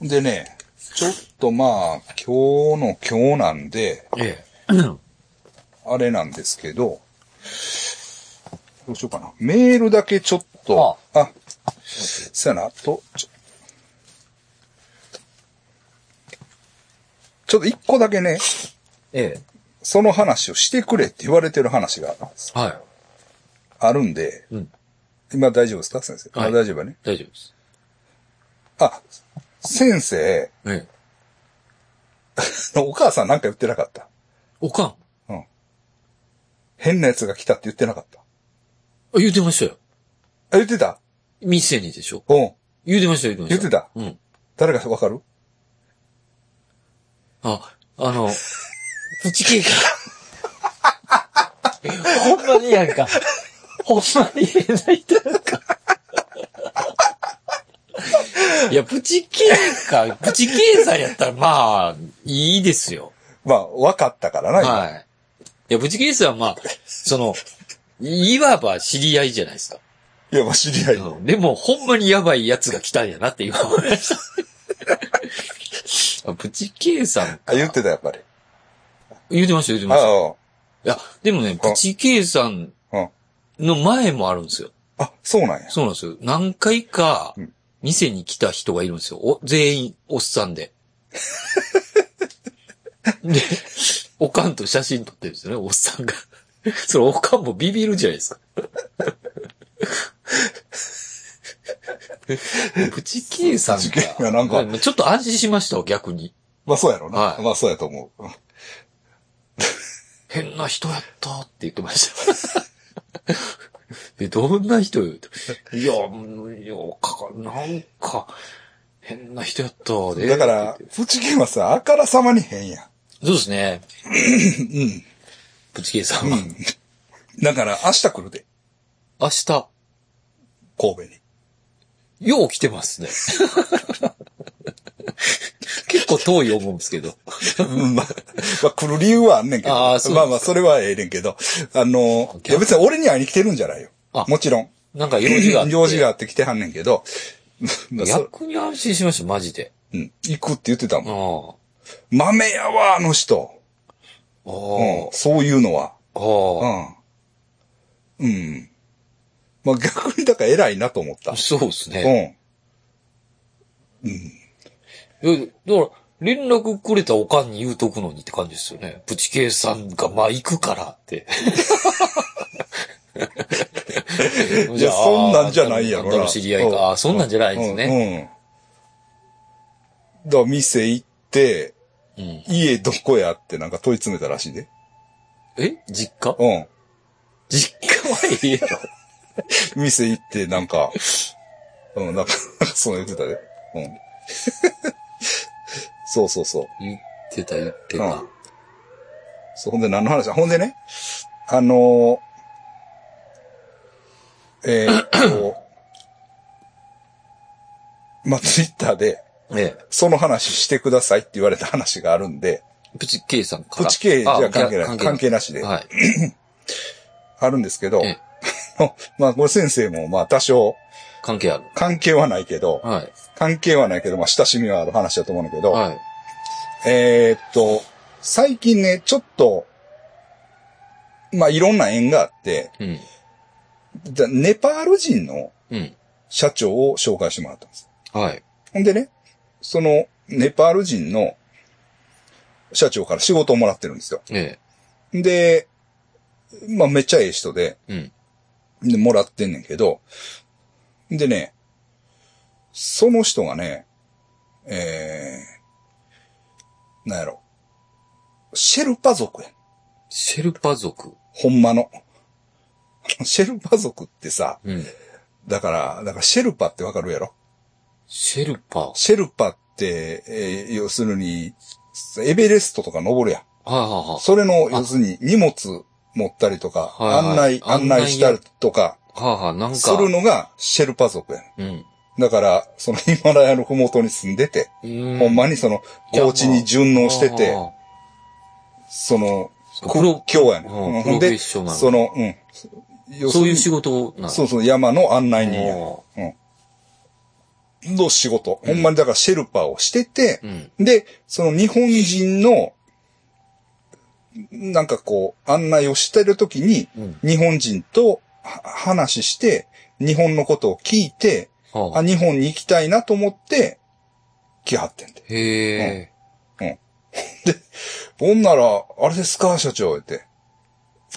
でね、ちょっとまあ、今日の今日なんで、え あれなんですけど、どうしようかな。メールだけちょっと、あ、そやな、と、ちょっと一個だけね、え。えその話をしてくれって言われてる話がえ。はい。あるんで、うん今大丈夫ですか先生？はいあ大丈夫やね。大丈夫です。あ、先生、ええ。お母さんなんか言ってなかった？おかん。あ、うん。変な奴が来たって言ってなかった？言ってましたよ。あ、言ってた？店にでしょ。うん。言ってました、言ってました。言ってた？うん。誰かわかる？あ、あの、プチケーキ。ほんまにやんか。ほんまに変な人やんか。いや、プチケーか、プチケーさんやったら、まあ、いいですよ。まあ、わかったからな、今はい。いや、プチケースはまあ、その、いわば知り合いじゃないですか。いや、まあ、知り合い。うんでも、ほんまにやばいやつが来たんやなって今思いました。あ プチケーさんか。あ、言ってた、やっぱり。言ってました、言ってました。いあや、でもね、プチケイさんあ、うん。の前もあるんですよ。あ、そうなんや。そうなんですよ。何回かうん、店に来た人がいるんですよ。お全員、おっさんで。で、おかんと写真撮ってるんですよね、おっさんが。それ、おかんもビビるじゃないですか。プチケイさんがなんかちょっと安心しましたわ、逆に。まあ、そうやろな。はいまあ、そうやと思う。う ん変な人やったって言ってました。で、どんな人？よ いや、うんいや、か、なんか、変な人やったで。だから、プチケンはさ、あからさまに変やん。そうですね。プチケイさんは。だから、明日来るで。明日、神戸に。よう来てますね。結構遠い思うんですけど。う んまあ、まあ、来る理由はあんねんけど。あまあまあ、それはええねんけど。あの、いや別に俺に会いに来てるんじゃないよあ。もちろん。なんか用事があって。用事があって来てはんねんけど。逆に安心しました、マジで。うん、行くって言ってたあもん。あ。豆やわ、あの人。あうん、そういうのは。あ。あうん。うん。まあ逆にだから偉いなと思ったあ。。そうですうね。ん。いやだから、連絡くれたおかんに言うとくのにって感じですよね。プチケイさんが、まあ行くからって。いやそんなんじゃないやろな知り合いか。あそんなんじゃないですね。ね。うん。だから店行って、うん。家どこやってなんか問い詰めたらしいで。え？実家？うん。実家はいいやろ。店行ってなんか、うん、なんか、なんかそう言ってたで。うん。そうそうそう。言ってた言ってたうん。そう、ほんで何の話？だほんでね、あのー、えーっと、まあ、ツイッターで、えその話してくださいって言われた話があるんで、え。プチケイさんから。プチ系じゃあ関係ない。関係なしで、はい。あるんですけどえ、まあ、これ先生も、まあ、多少、関係ある。関係はないけど、はい。関係はないけど、まあ、親しみはある話だと思うんだけど、はい。えーっと、最近ね、ちょっと、まあ、いろんな縁があって、うん。だネパール人のうん。社長を紹介してもらったんです。はい。ほんでね、その、ネパール人の社長から仕事をもらってるんですよ。えで、まあ、めっちゃええ人で、え。うん。で、もらってんねんけど、でね、その人がね、えー、なんやろ、シェルパ族やん。シェルパ族。ほんまの。シェルパ族ってさ、うん。だから、だからシェルパってわかるやろ？シェルパ。シェルパって、えー要するに、エベレストとか登るやん。はいはいはい。それの、要するに荷物持ったりとか、はいはい案内、案内したりとか、はあはあ、なんか。するのがシェルパ族やん。うん。だから、その ヒマラヤのふもとに住んでて、うんほんまにその、高地に順応してて、あその、プロ屈強やねん。うんうんプロフェッショナルその、うん。そういう仕事なんそうそう、山の案内人や。あうん。の仕事。ほんまにだからシェルパーをしてて、うん。で、その日本人の、なんかこう、案内をしてるときに、うん。日本人とは話して、日本のことを聞いて、はあ、日本に行きたいなと思って、来はってんで。へえ。ほんなら、あれですか、社長、って。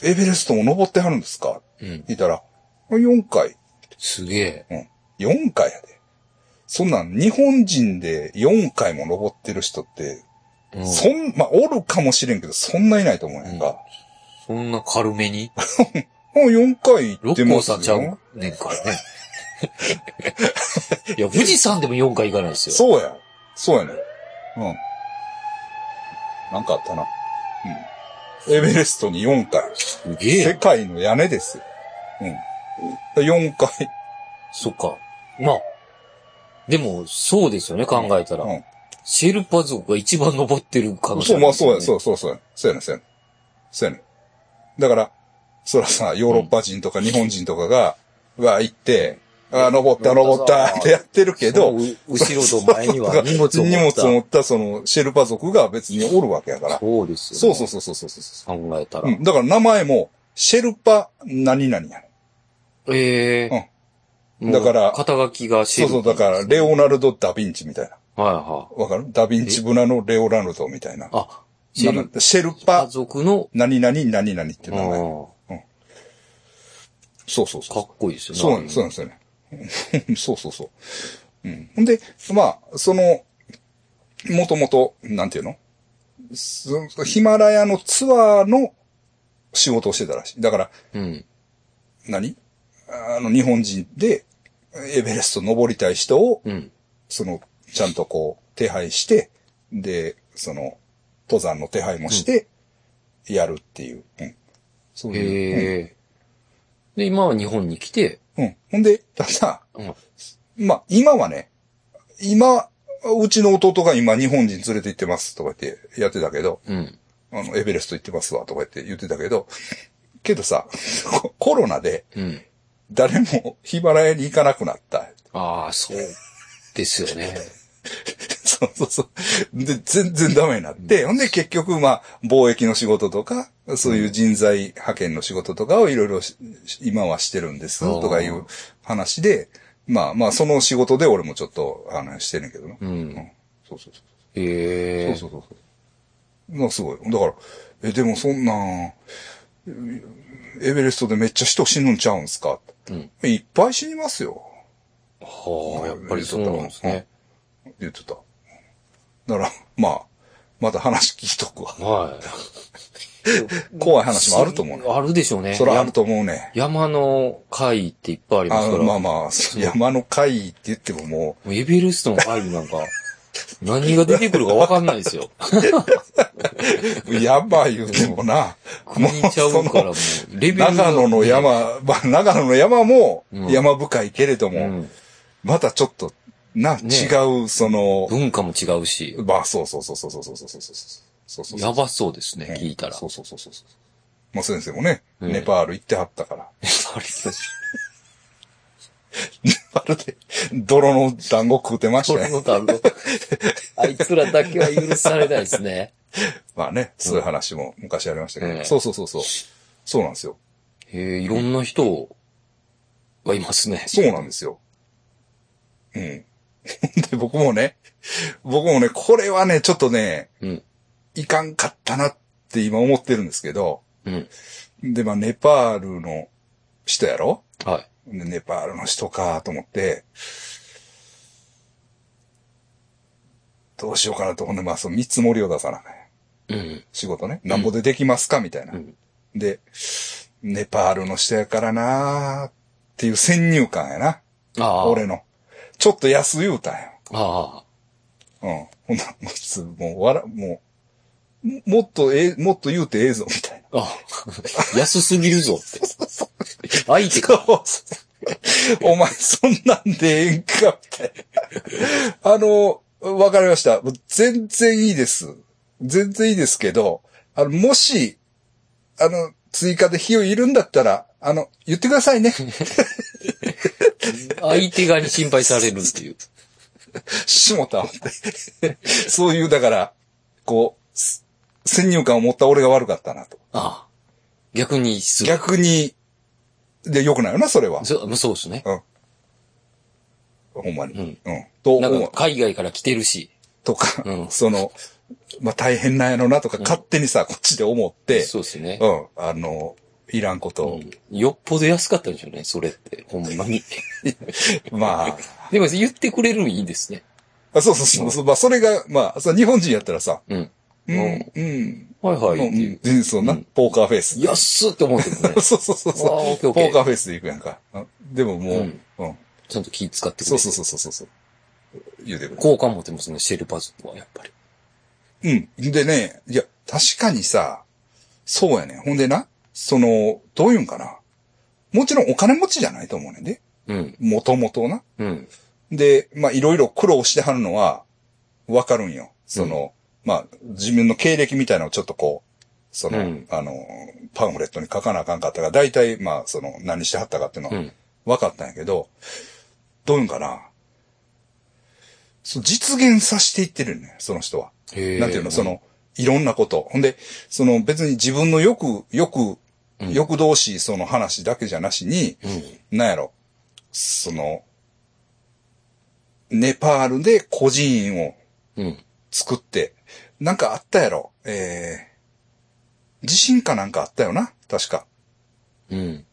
エベレストも登ってはるんですか？うん。言ったら、4回。すげえ。4回やで。そんなん、日本人で4回も登ってる人って、うんそん、まあ、おるかもしれんけど、そんないないと思うやんか。そんな軽めに？あ、4回行ってますよ。さんちゃうねんからね。いや、富士山でも4回行かないですよ。そうや。そうやね。うん。なんかあったな。うん。エベレストに4回。すげ世え。界の屋根ですよ。うん。4回。そっか。まあ。でも、そうですよね、考えたら。うん。シェルパ族が一番登ってる可能性そう、まあそうや、う。そうそうそうや。そうやね、そうやね。そうやね。だから、そらさ、ヨーロッパ人とか日本人とかが、うわ、行って、あ、登った、登った、ってやってるけど、後ろと前には荷物を荷持った。物を持ったそのシェルパ族が別におるわけやから。そうですよ、ね。そうそうそうそうそうそ考えたら。う。うん。だから名前も、シェルパ何々やねええうんだから肩書きがシェルそうそう、だから、レオナルド・ダ・ヴィンチみたいな。はいはわかる？ダ・ヴィンチブナのレオナルドみたいな。い。あ、シェルシェルパパ族の、何々何々ってあ名前。ーそうそうそう。かっこいいですよね。そうなんですよね。そうそうそう。うん。ほんで、まあ、その、もともと、なんていうの？そヒマラヤのツアーの仕事をしてたらしい。だから、うん。何？あの、日本人で、エベレスト登りたい人を、うん。その、ちゃんとこう、手配して、で、その、登山の手配もして、やるっていう。うん。そういう。へえ。で、今は日本に来て、うん。うん。ほんで、ただ、うん。まあ、今はね、今、うちの弟が今日本人連れて行ってますとか言ってやってたけど、うん。あの、エベレスト行ってますわとか言って言ってたけど、けどさ、ココロナでうん。誰もヒマラヤに行かなくなった。ああ、そうですよね。そうそうそう。で、全然ダメになって、ほんで結局まあ、貿易の仕事とか、そういう人材派遣の仕事とかをいろいろし今はしてるんです、とかいう話で、まあまあ、その仕事で俺もちょっと、あの、してんねんけどな。うん。そうそうそう。へえ。そうそうそうそう。まあすごい。だから、え、でもそんなん、エベレストでめっちゃ人死ぬんちゃうんすか、うんいっぱい死にますよ。はあ、やっぱりそうなんですね。言ってた。だから、まあ、また話聞いとくわ。はい。怖い話もあると思うね。あるでしょうね。それあると思うね。山の会っていっぱいありますあから。まあまあ、山の会って言ってもももうエベレストの会なんか、何が出てくるかわかんないですよ。う、山言うてもな、国ちゃうからもう、レベルが長野の山、まあ、長野の山もうん山深いけれども、うん。またちょっと、な、ね違う、その、文化も違うし、まあ、そうそうそうそうそうそうそうそうそうそう。やばそうですね、うん聞いたら。そうそうそうそうそう。まあ、先生もね、うんネパール行ってはったから。あれネパールで、泥の団子食うてましたね。それの単語。あいつらだけは許されないですね。まあね、そういう話も昔ありましたけど。ええそうそうそうそう。そうなんですよ。へえ、いろんな人がいますね。そうなんですよ。うん。で、僕もね、僕もね、これはね、ちょっとね、うん。いかんかったなって今思ってるんですけど、うん。で、まあ、ネパールの人やろ？はい。でネパールの人かと思って、どうしようかなと。ほんで、まあ、その見積もりを出さなあかんうん。仕事ね。なんぼでできますかみたいな。うんで、ネパールの人やからなーっていう先入観やな。ああ。俺の。ちょっと安言うたんよ。ああ。うん。ほんなら、もう普通、もう、わら、もう、ももっとええ、もっと言うてええぞ、みたいな。あ、安すぎるぞって。相手か。お前、そんなんでええんか、みたいな。あの、わかりました。全然いいです。全然いいですけど、あの、もし、あの、追加で費用いるんだったら、あの、言ってくださいね。相手側に心配されるっていう。しもた。そういう、だから、こう、す先入観を持った俺が悪かったなと。ああ。逆に。逆に、で、良くないよな、それは。そうそうですね。ほんまに。うんうん。となんか海外から来てるし。とか、うんその、まあ、大変なんやろなとか、勝手にさ、こっちで思って、そうですねう。ん、あの、いらんことを、うんよっぽど安かったんでしょうね、それって。ほんまに。までも言ってくれるのいいですね。あ、そうそうそうそう、まあ、それが、まあ、そう日本人やったらさ、うん。うん、うん、はいはい。うん、全然そうな、ポーカーフェイス。安っって思ってるね。そうそうそうそう。ポーカーフェイスで行くやんか。あでももう、うんうん。ちゃんと気使ってくれて。そうそうそうそうそう。言うてくれ。好感持ってますね、シェルパズは、やっぱり。うん。でね、いや、確かにさ、そうやね。ほんでな、その、どういうんかな。もちろんお金持ちじゃないと思うねんで。うん。もともとな。うん。で、まあ、いろいろ苦労してはるのは、わかるんよ。その、まあ、自分の経歴みたいなのをちょっとこう、その、うんあの、パンフレットに書かなあかんかったから、大体、まあ、その、何してはったかっていうのは、うん。分かったんやけど、どういうんかな。そう実現させていってるね、その人は。なんていうの、その、いろんなこと。ほんで、その別に自分のよく、よく、うん欲動しいその話だけじゃなしに、うん。なんやろ、その、ネパールで孤児院をうん。作って、なんかあったやろ、えー、地震かなんかあったよな、確か。うん。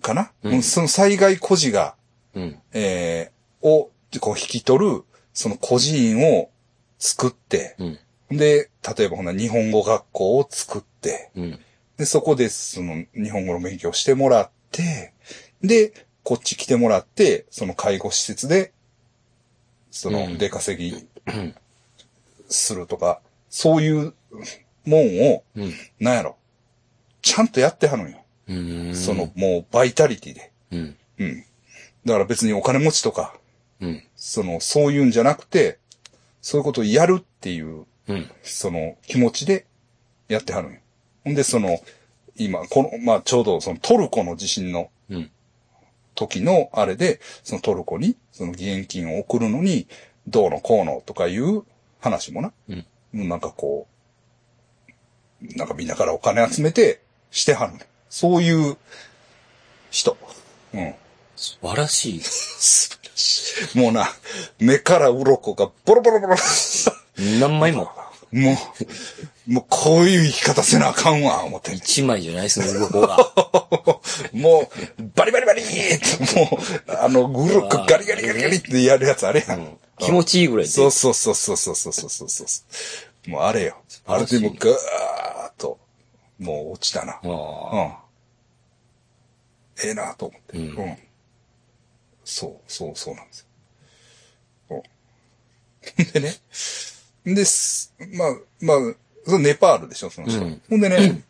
かな、うんうんその災害孤児が、うん。えー、を、こう引き取る、その孤児院を作って、うん。で、例えばほんな日本語学校を作って、うん。で、そこでその日本語の勉強をしてもらって、で、こっち来てもらって、その介護施設で、そうのん出稼ぎうん。するとか、そういうもんを、うん。なんやろ、ちゃんとやってはるんよ。うん。その、もうバイタリティで。うん。うん。だから別にお金持ちとか、うん。その、そういうんじゃなくて、そういうことをやるっていう、うん。その気持ちでやってはるんよ。ほんで、その、今、この、まあ、ちょうどそのトルコの地震のうん。時のあれで、そのトルコに、その義援金を送るのに、どうのこうのとかいう話もな。うん。なんかこう、なんかみんなからお金集めてしてはるね。そういう人。うん。素晴らしい。素晴らしい。もうな、目から鱗がボロボロボロ。何枚も。もう、もうこういう生き方せなあかんわ、思って。一枚じゃないですね、鱗が。もう、バリバリバリーって、もう、あの、ぐるっガリガリガリガリってやるやつあれやん。うん気持ちいいぐらいで。そうそうそうそうそうそうそうそう。もうあれよ。あれでもうガーッと、もう落ちたな。あうあ。ん。ええなと思って。ううんん。そう、そう、そうなんですよ。うん。でね。です。まあ、まあ、そのネパールでしょ、その人。うんほんでね、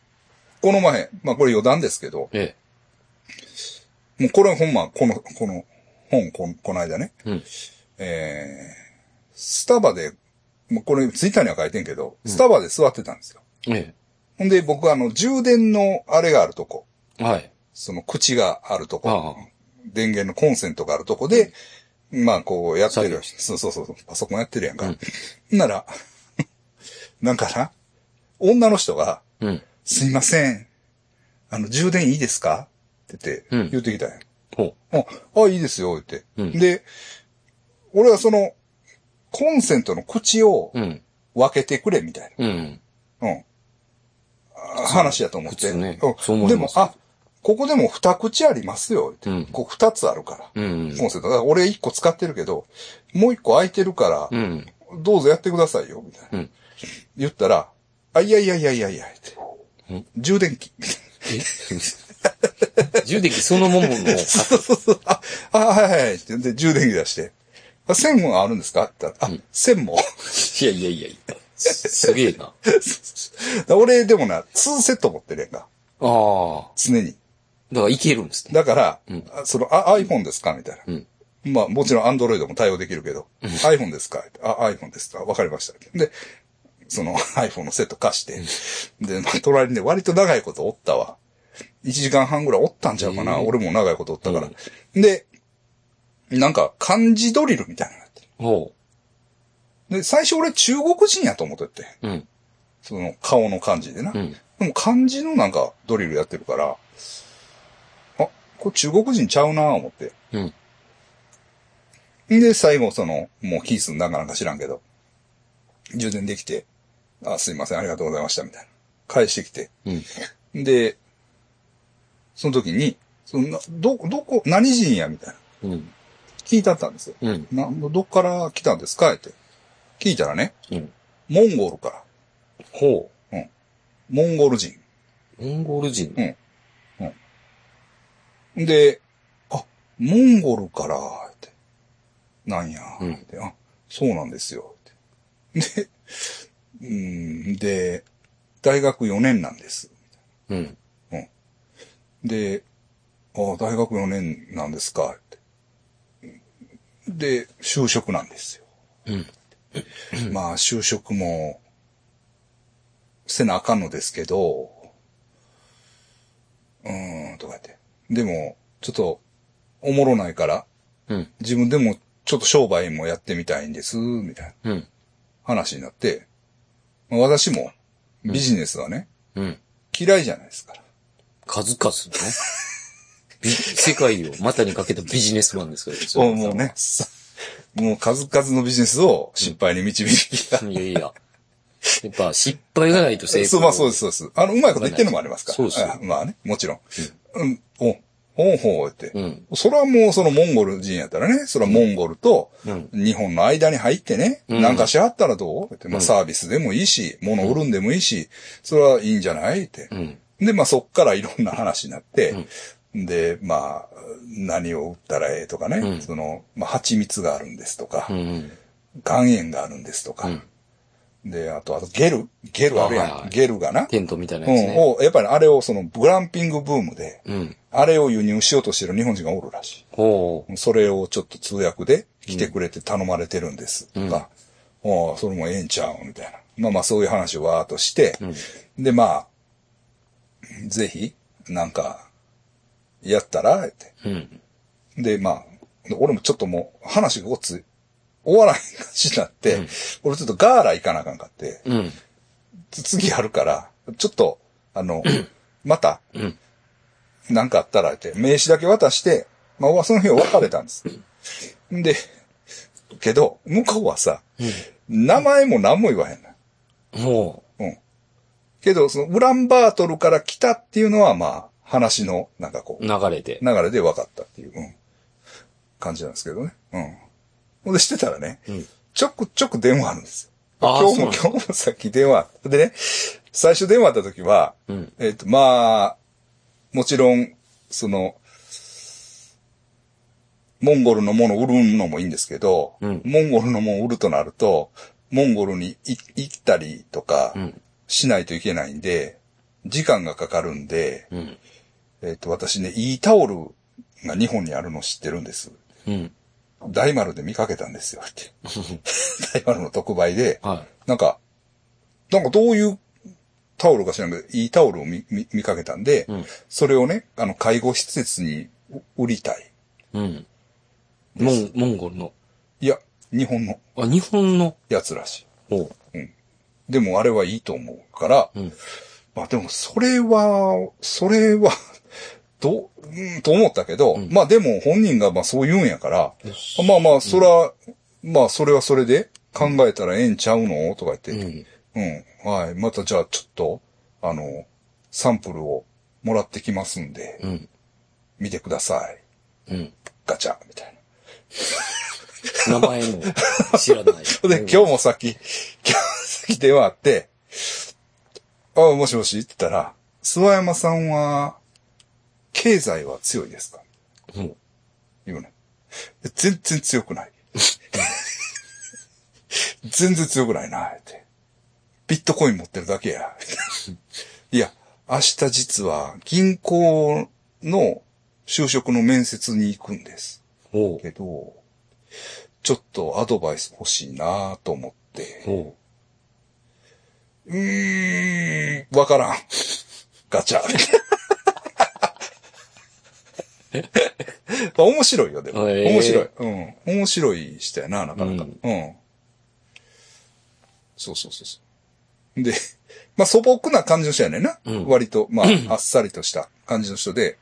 この前、まあこれ余談ですけど、えもうこれほんま、この、この本、このこの間ね、え。うん。えー、スタバで、もうこれツイッターには書いてんけど、スタバで座ってたんですよ。えほんで僕あの、充電のあれがあるとこ、え。はい。その口があるとこ、ああ。電源のコンセントがあるとこで、まあこうやってる。そうそうそう、パソコンやってるやんか。うんなら、なんかな、女の人が、うん。すいません、あの、充電いいですか？って言って、うん言ってきたんや。ほあ、あ、いいですよ、言って。うんで、俺はその、コンセントの口を。分けてくれ、みたいうん。な。うん。あ話やと思って。ねうんそう思いでも、あ、ここでも二口ありますよ、って。うんこう二つあるから。うん。コンセント。だから俺一個使ってるけど、もう一個空いてるから、うん。どうぞやってくださいよ、みたいな。うん言ったら、あ、いやいやいやいやいや、充電器。え 充電器そのものの、そうそうそう。あ、あ、はいはいで、充電器出して。あ、線もあるんですか？って言ったら、あ、線も。いやいやいやいや。すすげえな。俺、でもな、2セット持ってるやんか。ああ。常に。だからいけるんですね。だから、うんあその、あ、iPhone ですか？みたいな。うん。まあ、もちろん Android も対応できるけど、iPhone ですか？あ、iPhone ですか？わかりました。で、その iPhone のセット貸して、で、まあ、隣にね、割と長いことおったわ。1時間半ぐらいおったんちゃうかな。俺も長いことおったから。で、なんか、漢字ドリルみたいなのやってる。ほで、最初俺中国人やと思ってて。うん。その顔の感じでな。うん。でも漢字のなんかドリルやってるから、あ、これ中国人ちゃうなぁ思って。うん。で、最後その、もうキースなんかなんか知らんけど、充電できて、あ、すいません、ありがとうございました、みたいな。返してきて。うん。で、その時に、そのなど、どこ、何人やみたいな。うん。聞いたったんですよ。うん。な、どっから来たんですか？って。聞いたらね、うん。モンゴルから。ほモンゴル人。う。モンゴル人。で、あ、モンゴルから、って。なんや、うんってあ、そうなんですよ。ってで、うん、で、大学4年なんです。うん。で、あ、大学4年なんですか。で、就職なんですよ。うん。まあ、就職も、せなあかんのですけど、うーん、とか言って。でも、ちょっと、おもろないから、うん。自分でもちょっと商売もやってみたいんです、みたいなうん。話になって、まあ私もビジネスはね、うん。嫌いじゃないですから。数々の 世界を股にかけたビジネスマンですから、もうね。、さもう数々のビジネスを失敗に導きた。いやいや。やっぱ失敗がないと成功。そう、まあそうです、そうです。あの、うまいこと言ってるのもありますから。そうですまあね、もちろん。うん、お、ほうほうって。うん。それはもうそのモンゴル人やったらね、それはモンゴルとうん日本の間に入ってね、うんなんかしはったらどう？って、まあうんサービスでもいいし、物売るんでもいいし、それはいいんじゃない？って。うん。で、まあそっからいろんな話になって、で、まあ、何を売ったらええとかね、うんその、まあ蜂蜜があるんですとか、うん。岩塩があるんですとか、うんで、あと、あとゲルゲルあるやん。あはいはいゲルがな。テントみたいなうん、やつね。を、やっぱりあれをそのグランピングブームで、うん。あれを輸入しようとしてる日本人がおるらしほい。それをちょっと通訳で来てくれて頼まれてるんですとか、ああ、それもええんちゃうみたいな。まあまあそういう話をわーっとして。でまあ、ぜひ、なんか、やったら、って。うん。で、まあ、俺もちょっともう話がごっつ終わらへん感じになって、うん俺ちょっとガーラ行かなあかんかって、うん。次あるから、ちょっと、あの、また、うん。なんかあったらって、名刺だけ渡して、まあ、その日は別れたんです。で、けど、向こうはさ、名前も何も言わへんな。ほうん。けど、その、ウランバートルから来たっていうのは、まあ、話の、なんかこうう。、流れで。流れで分かったっていう、うん、感じなんですけどね。うん。ほんで、してたらね、うん。ちょくちょく電話あるんですよ。今日も、今日もさっき電話。でね、最初電話あった時は、うん。えっ、と、まあ、もちろん、その、モンゴルのものを売るのもいいんですけど、うんモンゴルのものを売るとなると、モンゴルにい行ったりとかうん。しないといけないんで、時間がかかるんで、うん。えっ、と、私ね、いいタオルが日本にあるの知ってるんです。うん。大丸で見かけたんですよ、って。大丸の特売で、はなんか、なんかどういうタオルか知らんけど、いいタオルを見見見かけたんで、うんそれをね、あの、介護施設に売りたい。い。うん。モン、モンゴルの。いや、日本のあ、日本の？やつらしほう。い。でもあれはいいと思うから、うん。まあでもそれは、それは、どう、うん、と思ったけど、んまあでも本人がまあそう言うんやから、まあまあ、そら、まあそれはそれで考えたらええんちゃうの？とか言って、うん。うん。はい。またじゃあちょっと、あの、サンプルをもらってきますんで、うん。見てください。うん。ガチャみたい名前も知らない。な。で、今日もさっき、今日さっき電話あって、あ、もしもしって言ったら、諏訪山さんは、経済は強いですか？うん。言うね。全然強くない。全然強くないな、って。ビットコイン持ってるだけや。いや、明日実は銀行の就職の面接に行くんです。ほけど、ちょっとアドバイス欲しいなと思ってう。。ほうーん、わからん。ガチャ。面白いよ、でも。へー面白い。うん。面白い人やな、なかなか。ううん。そうそうそうそう。で、まあ素朴な感じの人やねんな。うん割と、まあ、あっさりとした感じの人で。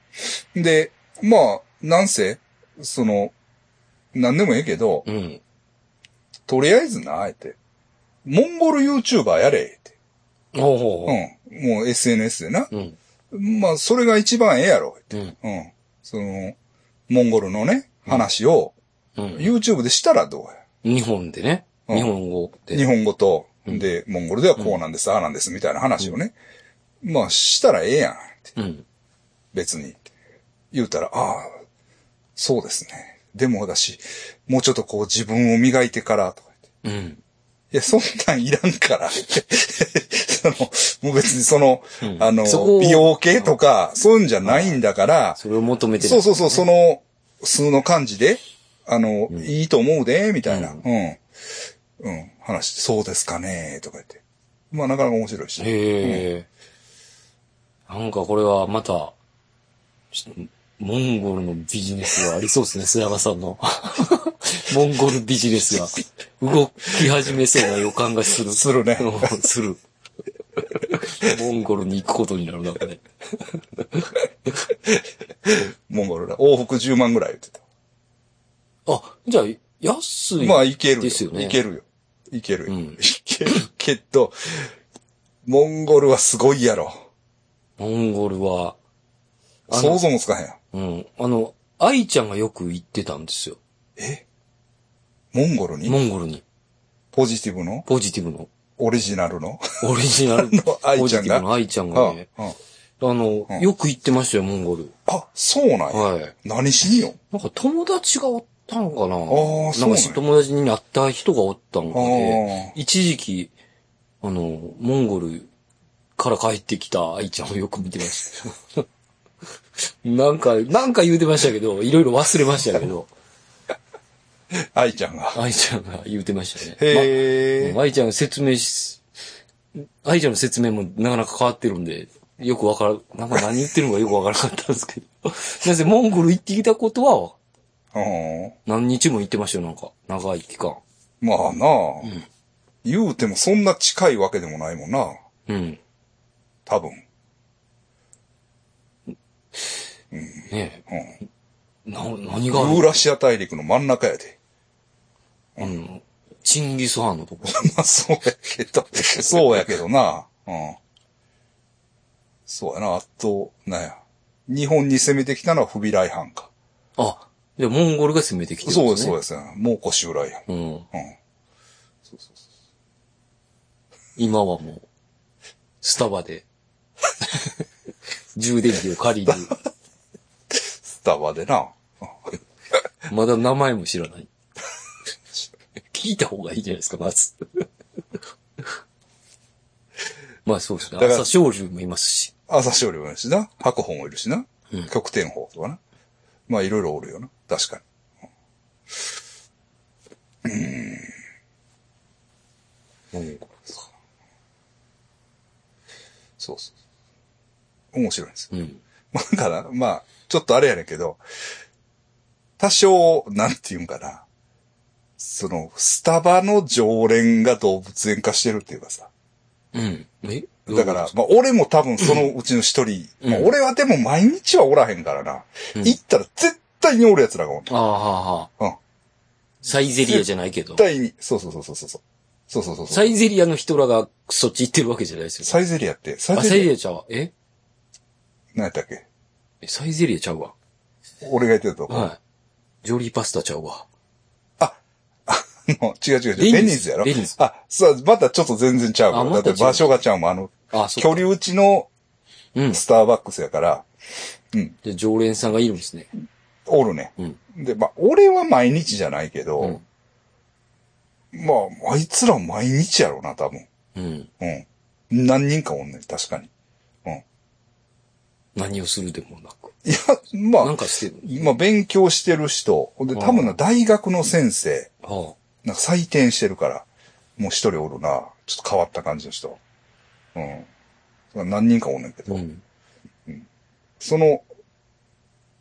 で、まあ、なんせ、その、なんでもええけど、うん。とりあえずな、あえて、モンゴル YouTuber やれ、って。ほうほうほう。うん。もう SNS でな。うん。まあ、それが一番ええやろ、って。うん。うん。その、モンゴルのね、話を、うん。YouTube でしたらどうや。日本でね。うん日本語で。日本語と、うんで、モンゴルではこうなんです、ああなんです、みたいな話をね。まあ、したらええやん、うん。別に。言うたら、ああ、そうですね。でも私、もうちょっとこう自分を磨いてから、とか言って。うん。いや、そんなんいらんから。その、もう別にその、うんあの美容系とか、そういうんじゃないんだから、それを求めてる。そうそうそう、その、数の感じで、あの、うんいいと思うで、みたいな。ううん。うん。話して、そうですかね、とか言って。まあ、なかなか面白いし。へえ。なんかこれはまた、モンゴルのビジネスがありそうですね、須山さんの。モンゴルビジネスが動き始めそうな予感がする。するねうんする。モンゴルに行くことになるなんかね。モンゴルだ。往復10万ぐらい言ってた。あ、じゃあ、安い。まあ、いけるよ。ですよねいけるよ。いけるよ。うんいけるけど、モンゴルはすごいやろ。モンゴルは、想像もつかへん。うん。あの、愛ちゃんがよく行ってたんですよ。え？モンゴルに？モンゴルに。ポジティブの？ポジティブの。オリジナルの？オリジナル の愛ちゃんが？の愛ちゃんがね。あの、うんよく行ってましたよ、モンゴル。あ、そうなんや。はい。何しによ。なんか友達がおったんかな？ーそうなんか友達になった人がおったんかであ、一時期、あの、モンゴルから帰ってきた愛ちゃんをよく見てました。なんか、なんか言うてましたけど、いろいろ忘れましたけど、愛ちゃんが。愛ちゃんが言うてましたね。へえ、ま愛ちゃんが説明し、愛ちゃんの説明もなかなか変わってるんで、よくわからん、なんか何言ってるのかよくわからなかったんですけど。なぜモンゴル行ってきたことは、うん何日も行ってましたよ、なんか。長い期間。まあなあ、ん言うてもそんな近いわけでもないもんな。うん。多分。ねえ。な、何があユーるラシア大陸の真ん中やで。うん。チンギス・ハーンのとこ？まあそうやけど、そうやけどな。うん。そうやな。あと、なんや。日本に攻めてきたのはフビライハンか。あ、で、モンゴルが攻めてきてるんそうです、そうね。です。もう腰裏や。うん。うん。今はもう、スタバで、充電器を借りる。スタバでな。まだ名前も知らない。聞いた方がいいじゃないですか、まず。まあそうですね。朝青龍もいますし。朝青龍もいるしな。白鵬もいるしな。うん極天鵬とかな。まあいろいろおるよな。確かに。モンゴルそうそう。面白いんですよ。うん。まあだから、まあ、ちょっとあれやねんけど、多少、なんていうんかな。その、スタバの常連が動物園化してるっていうかさ。うん。え？だから、まあ、俺も多分そのうちの一人、うんまあ、俺はでも毎日はおらへんからな。うん行ったら絶対におる奴らがおる。ああ、はあ、はあ。うん。サイゼリアじゃないけど絶。対に。そうそうそうそうそう。そうそうそうそう。サイゼリアの人らがそっち行ってるわけじゃないですよ。サイゼリアって、サあ、イゼリアサイゼリアちゃうわ。え？何やったっけ？えサイゼリアちゃうわ。俺が言ってたとこ。はい。ジョリーパスタちゃうわ。もう違う違う違う。ベニーズやろ？ベニーズあ、そう、またちょっと全然ちゃうわ。だって場所がちゃうもん。あの、あ、そう距離打ちのうん。スターバックスやから、うん、で、常連さんがいるんですね。おるね。うん。で、まあ、俺は毎日じゃないけど、うん。まあ、あいつら毎日やろうな、多分。うん。うん。何人かおんねん、確かに。何をするでもなく。いや、まあ、なんかしてる。まあ、勉強してる人、で、多分な、大学の先生、はなんか採点してるから、もう一人おるな、ちょっと変わった感じの人。うん。何人かおんねんけあ。ど、うん。その、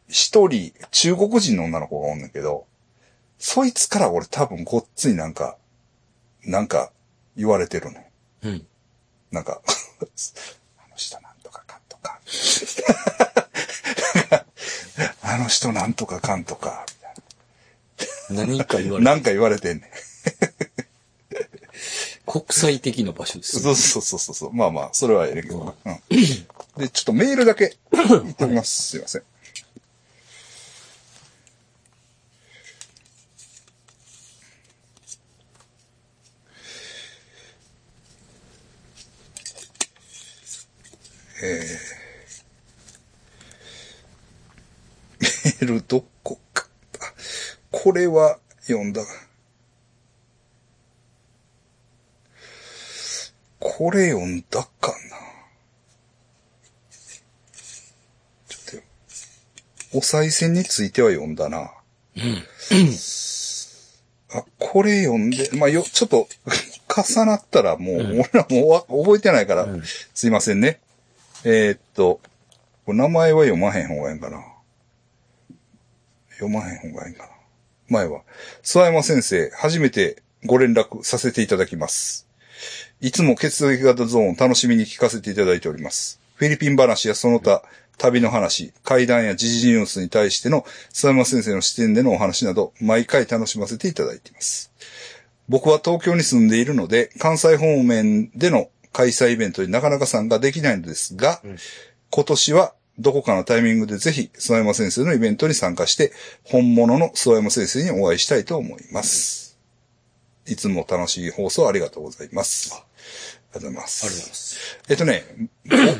一人、中国人の女の子がおんねんけど、そいつから俺多分ごっついなんか、なんか、言われてるの。うん。なんか、あの人なんとかかんとか。あの人なんとかかんとか。何か言われる。なんか言われてんねん。国際的な場所です。そうそうそうそうそう。まあまあ、それはええけどな。うん。で、ちょっとメールだけ言っておきます。すいません。えー、メールどこか。あこれは読んだ。これ読んだかなちょっとよ、お賽銭については読んだな。あ、これ読んで、まあ、よ、ちょっと、重なったらもう、俺らもうわ覚えてないから、うんすいませんね。えーっと、名前は読まへん方がいいんかな。読まへん方がいいんかな。前は、諏訪山先生、初めてご連絡させていただきます。いつも血液型ゾーンを楽しみに聞かせていただいております。フィリピン話やその他、旅の話、会談や時事ニュースに対しての諏訪山先生の視点でのお話など、毎回楽しませていただいています。僕は東京に住んでいるので、関西方面での開催イベントになかなか参加できないのですが、ん今年はどこかのタイミングでぜひ諏訪山先生のイベントに参加して、本物の諏訪山先生にお会いしたいと思います。いつも楽しい放送ありがとうございます。ありがとうございます。ありがとうございます。えっとね、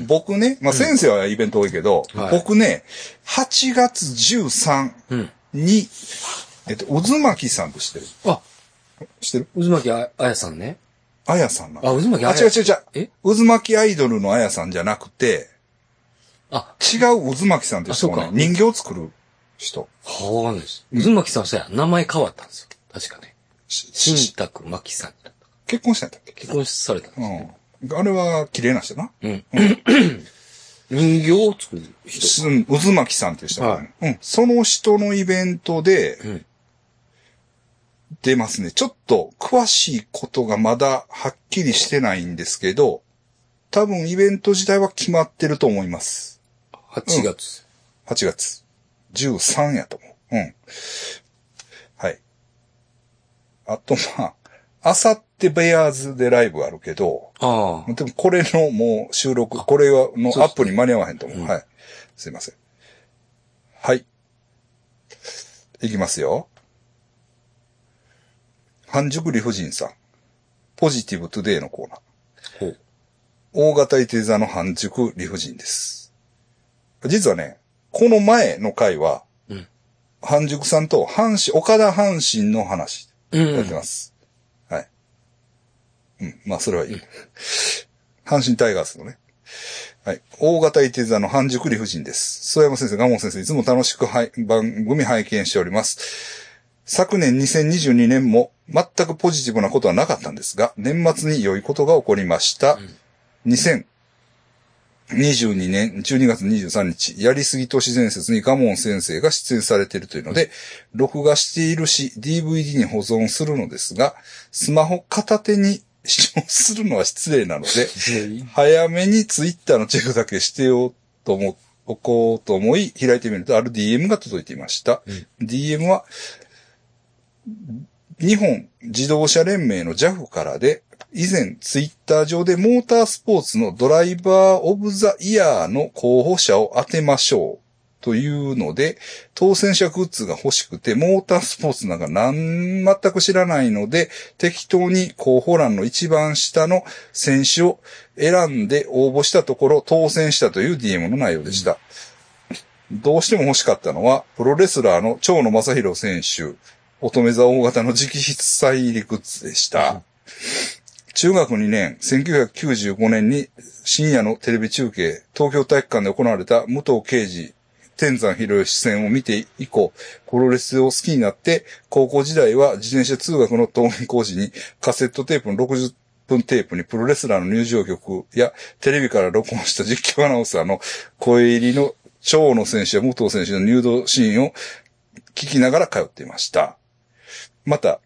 ぼ 僕ね、まあ、先生はイベント多いけど、はい僕ね、8月13うん。に、えっと、渦巻さんって知ってる？あ、知ってる？渦巻ああやさんね。あやさんなのあ、渦巻あ、あや違う違う違う。え？渦巻きアイドルのあやさんじゃなくて、あ、違う渦巻さんって人か、人形を作る人。はわかんないです。渦巻さんそうや、名前変わったんですよ。確かね。し新宅真紀さん。結婚したんだっけ？結婚されたんですね。うん。あれは綺麗な人な。うん。人形を作る人。うん渦巻さんっていう人がね、うん。その人のイベントでうん。出ますね。ちょっと詳しいことがまだはっきりしてないんですけど、多分イベント自体は決まってると思います。8月。8月。13やと思う。うん。はい。あと、まあ、あさってベアーズでライブあるけど、ああ。でもこれのもう収録、これはのアップに間に合わへんと思う。うんはい。すいません。はい。いきますよ。半熟理不尽さん。ポジティブトゥデイのコーナー。ほう。大型いて座の半熟理不尽です。実はね、この前の回は、うん半熟さんと阪神、岡田阪神の話うん。やってます。はい。うん。まあ、それはいい。阪神タイガースのね。はい。大型いて座の半熟理不尽です。曽山先生、ガモン先生、いつも楽しくはい番組拝見しております。昨年2022年も全くポジティブなことはなかったんですが、年末に良いことが起こりました。2022年12月23日、やりすぎ都市伝説にガモン先生が出演されているというので、録画しているし、DVD に保存するのですが、スマホ片手に視聴するのは失礼なので、早めにツイッターのチェックだけしてようと思、おこうと思い、開いてみると、ある DM が届いていました。DM は、日本自動車連盟の JAF からで、以前ツイッター上でモータースポーツのドライバーオブザイヤーの候補者を当てましょうというので、当選者グッズが欲しくて、モータースポーツなんかなん全く知らないので、適当に候補欄の一番下の選手を選んで応募したところ当選したという DM の内容でした。どうしても欲しかったのは、プロレスラーの長野正宏選手、乙女座大型の直筆サイ入りグッズでした。中学2年、1995年に深夜のテレビ中継、東京体育館で行われた武藤敬司、天山博義戦を見て以降、プロレスを好きになって、高校時代は自転車通学の登園講師にカセットテープの60分テープにプロレスラーの入場曲やテレビから録音した実況アナウンサーの声入りの長野選手や武藤選手の入道シーンを聞きながら通っていました。また、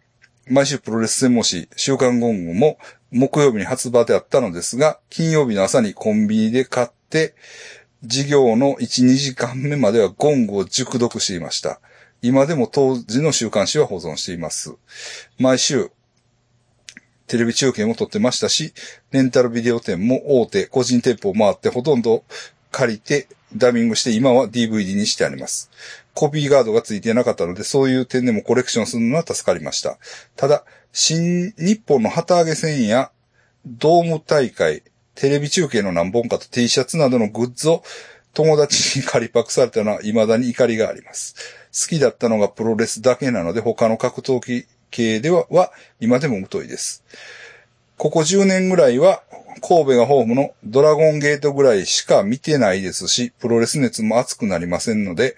毎週プロレス専門誌、週刊ゴングも木曜日に発売であったのですが、金曜日の朝にコンビニで買って、授業の1、2時間目まではゴングを熟読していました。今でも当時の週刊誌は保存しています。毎週、テレビ中継も撮ってましたし、レンタルビデオ店も大手、個人店舗を回ってほとんど借りてダビングして今は DVD にしてあります。コピーガードがついてなかったので、そういう点でもコレクションするのは助かりました。ただ、新日本の旗揚げ戦やドーム大会、テレビ中継の何本かと T シャツなどのグッズを友達に借りパクされたのは未だに怒りがあります。好きだったのがプロレスだけなので他の格闘技系ではは今でも疎いです。ここ10年ぐらいは神戸がホームのドラゴンゲートぐらいしか見てないですし、プロレス熱も熱くなりませんので、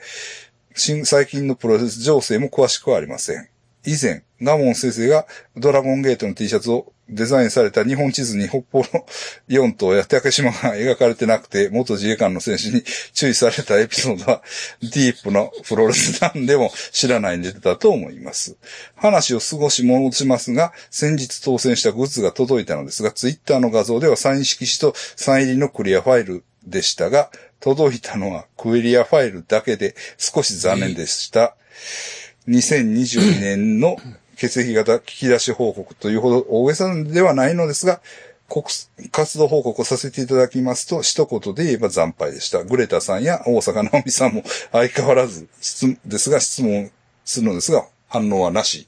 最近のプロレス情勢も詳しくはありません。以前、ガモン先生がドラゴンゲートの T シャツをデザインされた日本地図に北方の4島や竹島が描かれてなくて、元自衛官の選手に注意されたエピソードは、ディープなプロレスなんでも知らないんでだと思います。話を少し戻しますが、先日当選したグッズが届いたのですが、ツイッターの画像ではサイン色紙とサイン入りのクリアファイルでしたが、届いたのはクリアファイルだけで少し残念でした。2022年の血液型聞き出し報告というほど大げさではないのですが、国活動報告をさせていただきますと、一言で言えば惨敗でした。グレタさんや大阪直美さんも相変わらず質ですが、質問するのですが、反応はなし。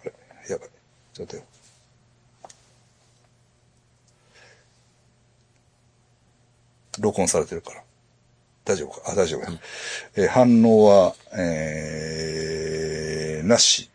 あれやばい。ちょっとよ。録音されてるから。大丈夫か？あ、大丈夫や。えー反応は、えー、なし。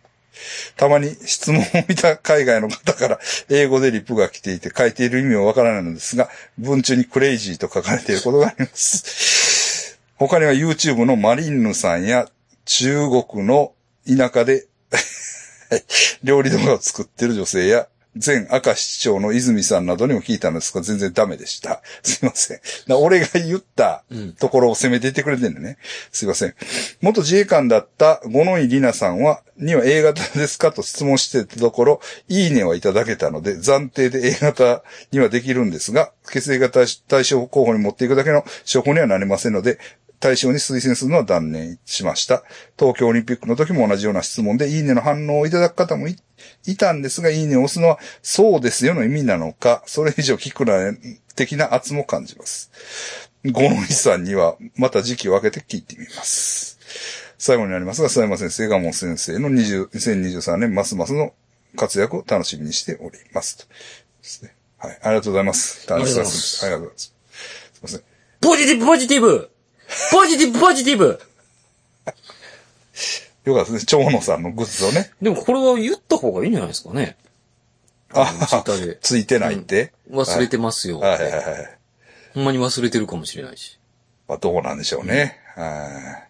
たまに質問を見た海外の方から英語でリプが来ていて書いている意味はわからないのですが、文中にクレイジーと書かれていることがあります。他には YouTube のマリンヌさんや中国の田舎で 料理動画を作ってる女性や、前赤市長の泉さんなどにも聞いたのですが、全然ダメでした。すいません。だ俺が言ったところを責めていってくれてんだね。すいません。元自衛官だった五ノ井里奈さんは、には A 型ですかと質問してたところ、いいねはいただけたので、暫定で A 型にはできるんですが、血液型対象候補に持っていくだけの証拠にはなりませんので、対象に推薦するのは断念しました。東京オリンピックの時も同じような質問で、いいねの反応をいただく方もいいたんですが、いいねを押すのは、そうですよの意味なのか、それ以上聞くな的な圧も感じます。ゴノイさんには、また時期を分けて聞いてみます。最後になりますが、佐山先生、ガモン先生の20 2023年ますますの活躍を楽しみにしております。とですね。はい。ありがとうございます。ありがとうございますありがとうございます。すいません。ポジティブ、ポジティブポジティブ、ポジティブよかったですね。長野さんのグッズをね。でもこれは言った方がいいんじゃないですかね。あツイッターでついてないって。忘れてますよ。はいはいはいはい。ほんまに忘れてるかもしれないし。まあ、どうなんでしょうね。はい。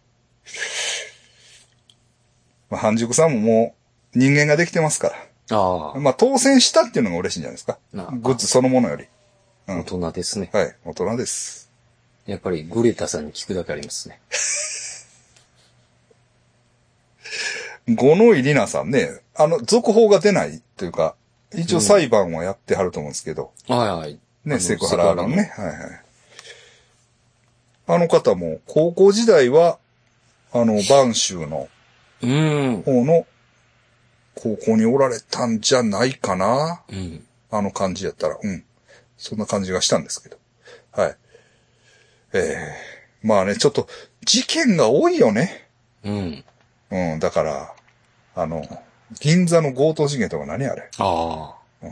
まあ、半熟さんももう人間ができてますかあら。まあ、当選したっていうのが嬉しいんじゃないですか。なあグッズそのものより。あ、大人ですね。はい。大人です。やっぱりグレタさんに聞くだけありますね。五ノ井里奈さんね、あの、続報が出ないというか、一応裁判はやってはると思うんですけど、はいはい。あね、のセクハラのね。はいはい。あの方も、高校時代は、あの、播州のうん。方の高校におられたんじゃないかなうん。あの感じやったら。うん。そんな感じがしたんですけど。はい。ええまあね、ちょっと、事件が多いよね。うん。うん、だから、あの、銀座の強盗事件とか何あれ？ああ。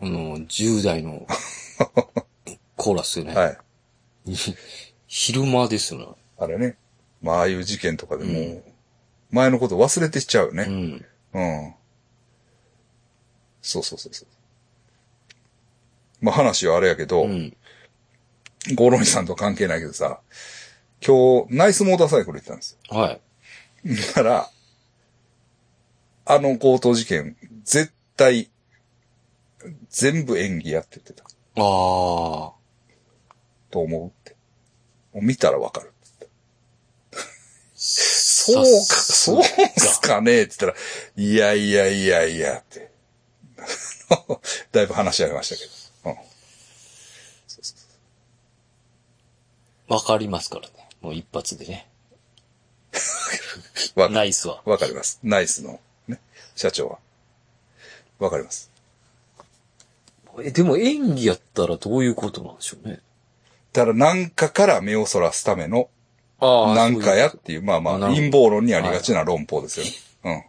あの、10代の コーラスよね。はい。昼間ですよね。あれね。まあ、ああいう事件とかでも、前のこと忘れてしちゃうよね。うん。うん。そうそうそうそう。まあ話はあれやけど、うん。ゴロイさんと関係ないけどさ、今日、ナイスモーターサイクル行ったんですはい。よ。だから、あの強盗事件、絶対、全部演技やって言ってた。ああ。と思うって。見たらわかる。そ そうか、そうっすかねって言ったら、いやいやいやいやって。だいぶ話し合いましたけど。うん。わかりますからね。もう一発でね。わナイスは。わかります。ナイスの、ね、社長は。わかります。え、でも演技やったらどういうことなんでしょうね。だからなんかから目をそらすための、あなんかやっていう、まあまあ、陰謀論にありがちな論法ですよね。うん。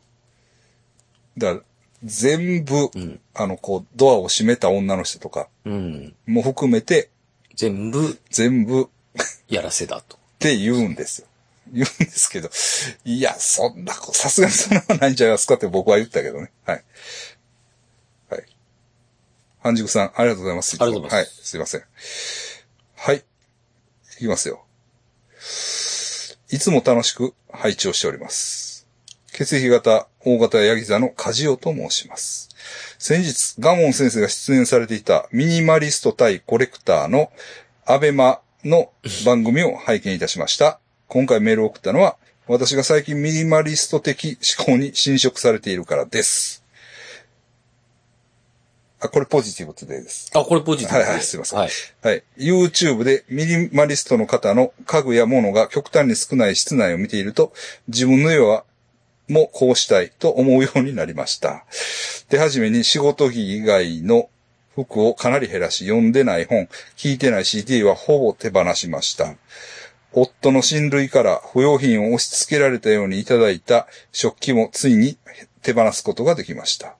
だから、全部、んあの、こう、ドアを閉めた女の人とかうん。も含めて、全部全部 やらせだと。って言うんですよ。言うんですけど、いや、そんなこ、さすがにそんなのはないんちゃいますかって僕は言ったけどね。はい。はい。半熟さん、ありがとうございます。ありがとうございますはい、すいません。はい。いきますよ。いつも楽しく拝聴しております。血液型、大型ヤギ座の梶尾と申します。先日、ガモン先生が出演されていたミニマリスト対コレクターのアベマの番組を拝見いたしました。今回メールを送ったのは、私が最近ミニマリスト的思考に侵食されているからです。あ、これポジティブトゥデイです。あ、これポジティブはいはいすいませんはい。はい。YouTube でミニマリストの方の家具や物が極端に少ない室内を見ていると、自分の家はもこうしたいと思うようになりました。手始めに仕事着以外の服をかなり減らし、読んでない本、聞いてない CD はほぼ手放しました。夫の親類から不用品を押し付けられたようにいただいた食器もついに手放すことができました。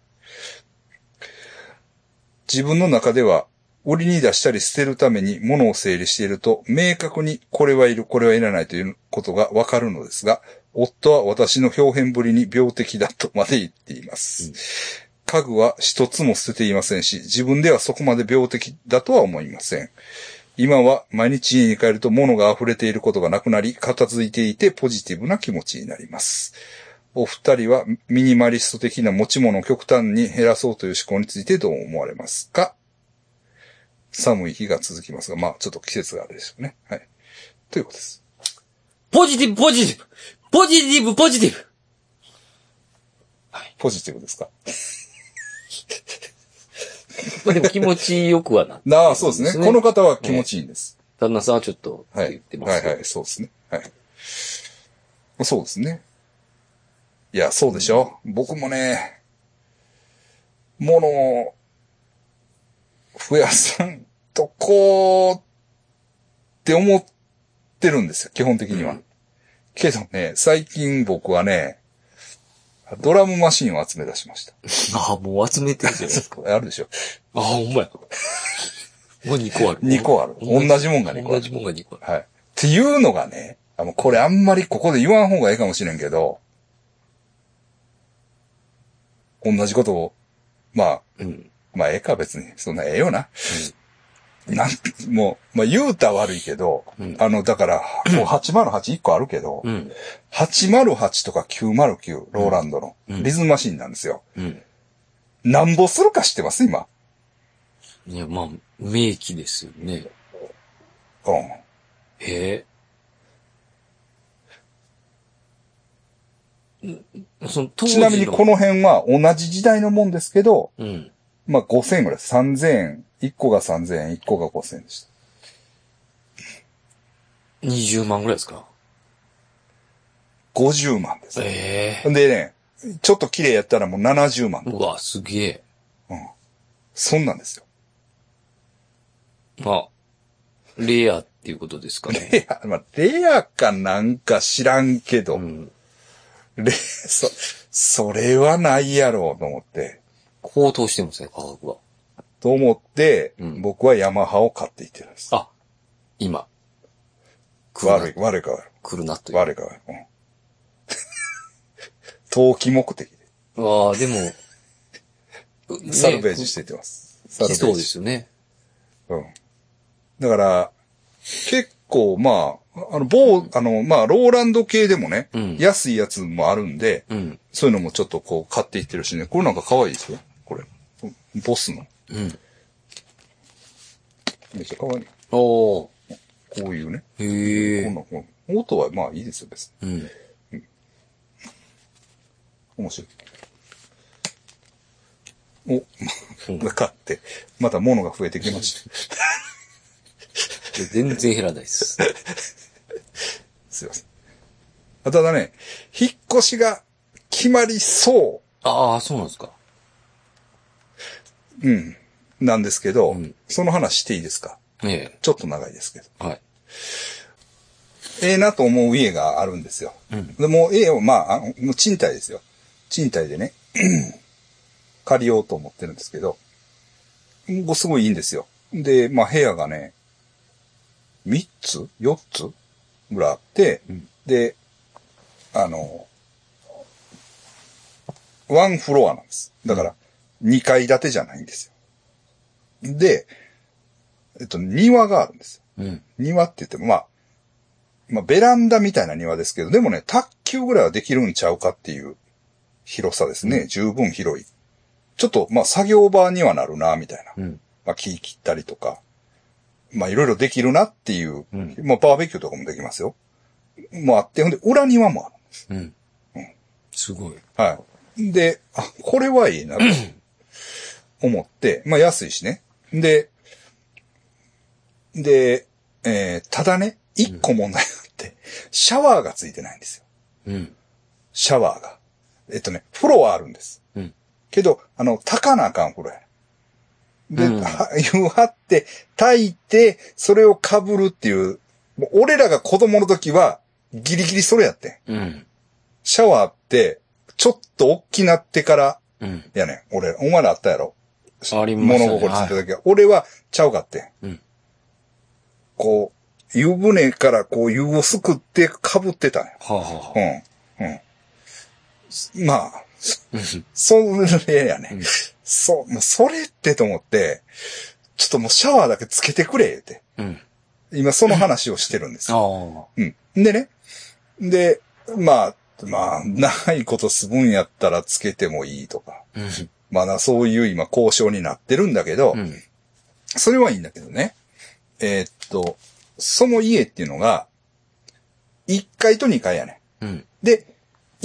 自分の中では、売りに出したり捨てるために物を整理していると、明確にこれはいる、これはいらないということがわかるのですが、夫は私の表現ぶりに病的だとまで言っています。家具は一つも捨てていませんし、自分ではそこまで病的だとは思いません。今は毎日家に帰ると物が溢れていることがなくなり、片付いていてポジティブな気持ちになります。お二人はミニマリスト的な持ち物を極端に減らそうという思考についてどう思われますか？寒い日が続きますが、まあちょっと季節があるでしょうね。はい。ということです。ポジティブ、ポジティブポジティブ、ポジティブポジティブですか？まあでも気持ちよくはなって なあ、そうですね。この方は気持ちいいんです。旦那さんはちょっとはい。言ってますけど。はいはい、そうですね。はい。そうですね。いや、そうでしょ。僕もね、物を増やさんとこうって思ってるんですよ、基本的には。うんけどね、最近僕はね、ドラムマシンを集め出しました。ああ、もう集めてるじゃないですか。あるでしょ。ああ、ほんまや。もう2個ある。2個ある。同じもんが2個ある。同じもんが2個ある。はい。っていうのがね、あの、これあんまりここで言わん方がいいかもしれんけど、同じことを、まあ、うん。まあ、ええか別に。そんなええよな。なん、もう、まあ言うたら悪いけど、うんあの、だから、もう8081個あるけど、うん。808とか909、ローランドの、うんリズムマシンなんですよ。うん。なんぼするか知ってます？今。いや、まあ、名機ですよね。うん。へえ。んその当時ちなみにこの辺は同じ時代のもんですけど、うん。まあ5000円ぐらいです。3000円。1個が3000円、1個が5000円でした。20万ぐらいですか？50万です。ええでね、ちょっと綺麗やったらもう70万。うわ、すげえ。そんなんですよ。まあ、レアっていうことですかね。レア、まあ、レアかなんか知らんけど、うん。レ そ、それはないやろうと思って、高騰してますね、価格は。と思って、うん僕はヤマハを買っていってるんです。あ、今。悪い、悪いか悪来るなとい。いう。悪いか悪い。うん。投機目的で、ああ、でも、ね サルベージしていってます。サルベージ。来そうですよね。うん。だから、結構、まあ、あの、某、あの、まあ、ローランド系でもね、うん安いやつもあるんで、うん。そういうのもちょっとこう買っていってるしね。これなんか可愛いですよ。これ。ボスの。うん。めっちゃ可愛い。おー。こういうね。へえ。こんな、こん音はまあいいですよ、別に。うん。面白い。お、うん買って、また物が増えてきました。で 全然減らないです。すいません。あただね、引っ越しが決まりそああ、そうなんですか。う、うん、なんですけど、うんその話していいですか？えちょっと長いですけど。え。はい。ええなと思う家があるんですよ。うん。でもう家を、まあ、あの賃貸ですよ。賃貸でね、借りようと思ってるんですけど、もうすごいいいんですよ。で、まあ部屋がね、3つ ?4 つ？ぐらいあって、うんで、あの、ワンフロアなんです。だから、2階建てじゃないんですよ。で、えっと、庭があるんですよ。うん。庭って言っても、まあ、まあ、ベランダみたいな庭ですけど、でもね、卓球ぐらいはできるんちゃうかっていう広さですね。十分広い。ちょっと、まあ、作業場にはなるな、みたいな。うん。まあ、木切ったりとか、まあ、いろいろできるなっていう、うんまあ、バーベキューとかもできますよ。もうあって、ほんで、裏庭もある。うん。すごい。はい。で、あ、これはいいな、と 思って、まあ安いしね。で、で、えーただね、一個問題があって、シャワーがついてないんですよ。うん。シャワーが。えっとね、風呂はあるんです。うん。けど、あの、炊かなあかん風呂や。で、うんは湯張って、炊いて、それを被るっていう、もう俺らが子供の時は、ギリギリそれやってん。うん。シャワーって、ちょっと大きなってから、うん。やねん。俺、お前らあったやろ。ありましたね物心ついた時は。俺はちゃうかってん。うん。こう、湯船からこう湯をすくって被ってたんや。はあ、はあ。うん。うん。まあ、うんそれやね。うんそう、もうそれってと思って、ちょっともうシャワーだけつけてくれ、言って。うん。今その話をしてるんですよ。うん。でね。で、まあ、まあ、長いことすぶんやったらつけてもいいとか。うん。まあな、そういう今交渉になってるんだけど、うん。それはいいんだけどね。えーっと、その家っていうのが、1階と2階やねうん。ん。で、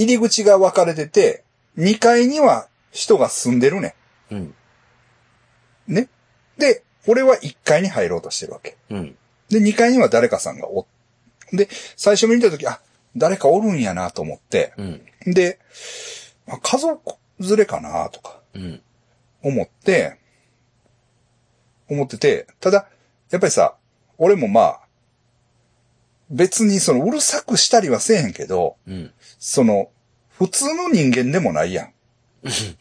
入り口が分かれてて、2階には人が住んでるねうん。ん。ね。で、俺は1階に入ろうとしてるわけ。うん。で、2階には誰かさんがおっ、で、最初見たとき、あ、誰かおるんやなと思って、うん。で、あ家族連れかなとかうん。思って、思ってて、ただ、やっぱりさ、俺もまあ、別にそのうるさくしたりはせえへんけど、うん。その、普通の人間でもないやん。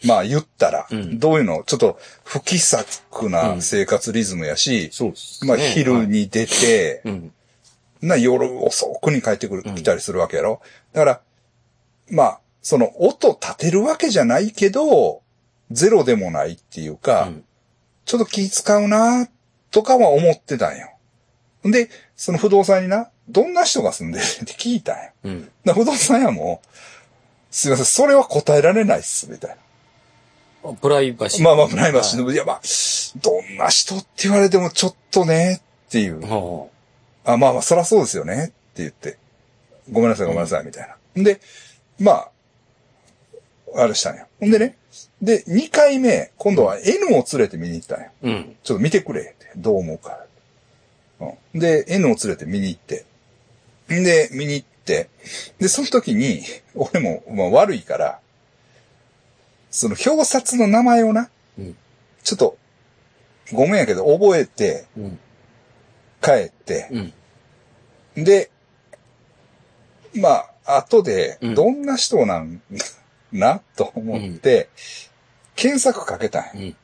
まあ言ったら、うんどういうの、ちょっと不規則うなん生活リズムやし、そうです、まあ昼。に出て、うん。な夜遅くに帰ってくる、うん来たりするわけやろ。だから、まあ、その音立てるわけじゃないけど、ゼロでもないっていうか、うんちょっと気使うなとかは思ってたんよ。で、その不動産にな、どんな人が住んでる？って聞いたんよ。うん。不動産屋も、すいません、それは答えられないっす、みたいな。プライバシー。まあまあ、プライバシーの、いやまあ、どんな人って言われてもちょっとね、っていう。はあ、まあまあ、そらそうですよね、って言って。ごめんなさい、ごめんなさい、みたいな。で、まあ、あれしたんよ。ほんでね、で、2回目、今度は N を連れて見に行ったんよ。あ。うん。ちょっと見てくれ、って。どう思うか。うん。で、N を連れて見に行って。んで、見に行って。で、その時に、俺も、まあ、悪いから、その表札の名前をな、うん。ちょっと、ごめんやけど、覚えて、うん。帰って、うん。で、まあ、後でう、んどんな人なん、な、と思って、検索かけたんや。うん。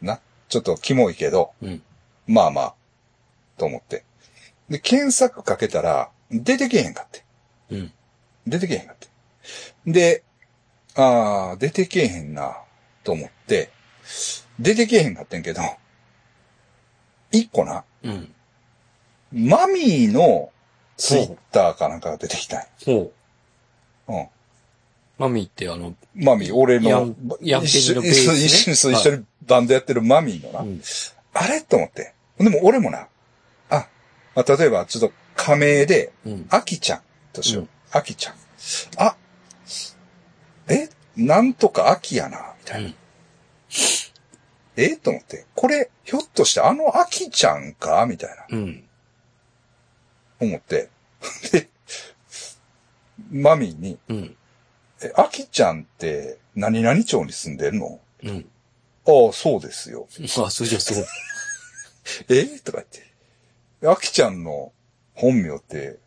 な。ちょっとキモいけど、うん。まあまあ、と思って。で、検索かけたら、出てけへんかって。うん。出てけへんかって。で、ああ、出てけへんな、と思って、出てけへんかってんけど、一個な、うん。マミーのツイッターかなんかが出てきたんやほう。うん。マミーってあの、マミー、俺のヤン、ヤンケンのベースね一緒に、バンドやってるマミーのな。うん。あれと思って。でも俺もな、あ、まあ、例えばちょっと仮名で、うん。アキちゃんとしよう。うんアキちゃん。あ、えなんとかアキやな、みたいな。うんえと思って、これ、ひょっとしてあのアキちゃんかみたいな、うん。思って。で、マミーに、うん。え、アキちゃんって何々町に住んでるの？うん。ああ、そうですよ。あ、それじゃそう。え？とか言って。アキちゃんの本名って、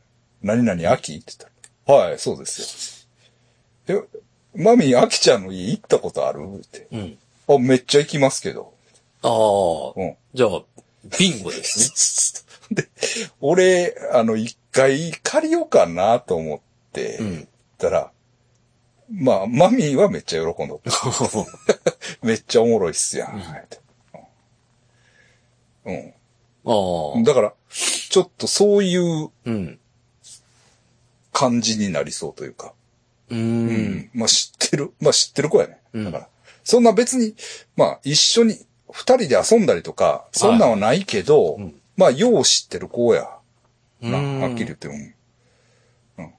何々アキって言ったら、はい、そうですよ。え、マミー、アキちゃんの家行ったことある？って。うん。あ、めっちゃ行きますけど。ああ。うん。じゃあ、ビンゴですね。で、俺、あの、一回借りようかなと思って、うん。たら、まあ、マミーはめっちゃ喜んどった。めっちゃおもろいっすやん。ってうん。ああ。だから、ちょっとそういううん。感じになりそうというか。う。。うんまあ知ってる。まあ知ってる子やね。うんだから。そんな別に、まあ一緒に二人で遊んだりとか、そんなんはないけど、うんまあよう知ってる子や。はっきり言って、うん。うん。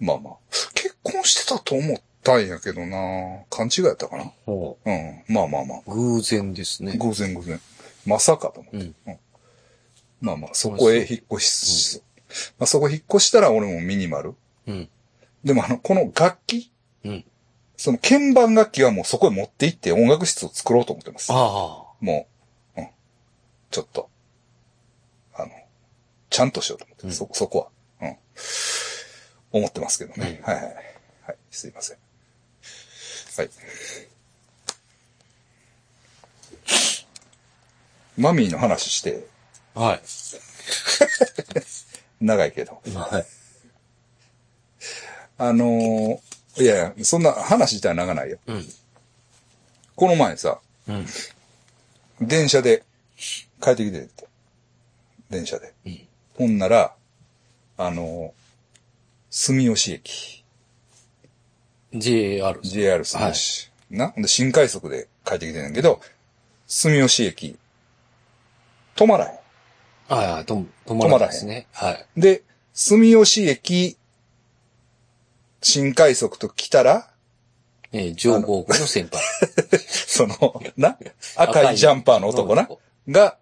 まあまあ。結婚してたと思ったんやけどな勘違いやったかな。ほうん。まあまあまあ。う偶然ですね。偶然偶然。まさかと思って。うん。まあまあ、そこへ引っ越し、まあそこ引っ越したら俺もミニマル。うん。でもあの、この楽器うん。その鍵盤楽器はもうそこへ持って行って音楽室を作ろうと思ってます。あもう、うん。ちょっと、あの、ちゃんとしようと思って、うんそ、そこは、うん。思ってますけどね。うんはいはい。はい、すいません。はい。マミーの話して、あ。はい。長いけど。はい。あのーいやいや、そんな話自体は長ないよ。うん。この前さ、うん。電車で帰ってきてて。電車で。うん。ほんなら、あの、住吉駅、JR。JR 住吉、な。ほんで、新快速で帰ってきてんねんけど、住吉駅、止まらへああ、と、止まらないですね。はい。ん。で、住吉駅、新快速と来たら、えー、上皇区の先輩。その、な、赤いジャンパーの男な、が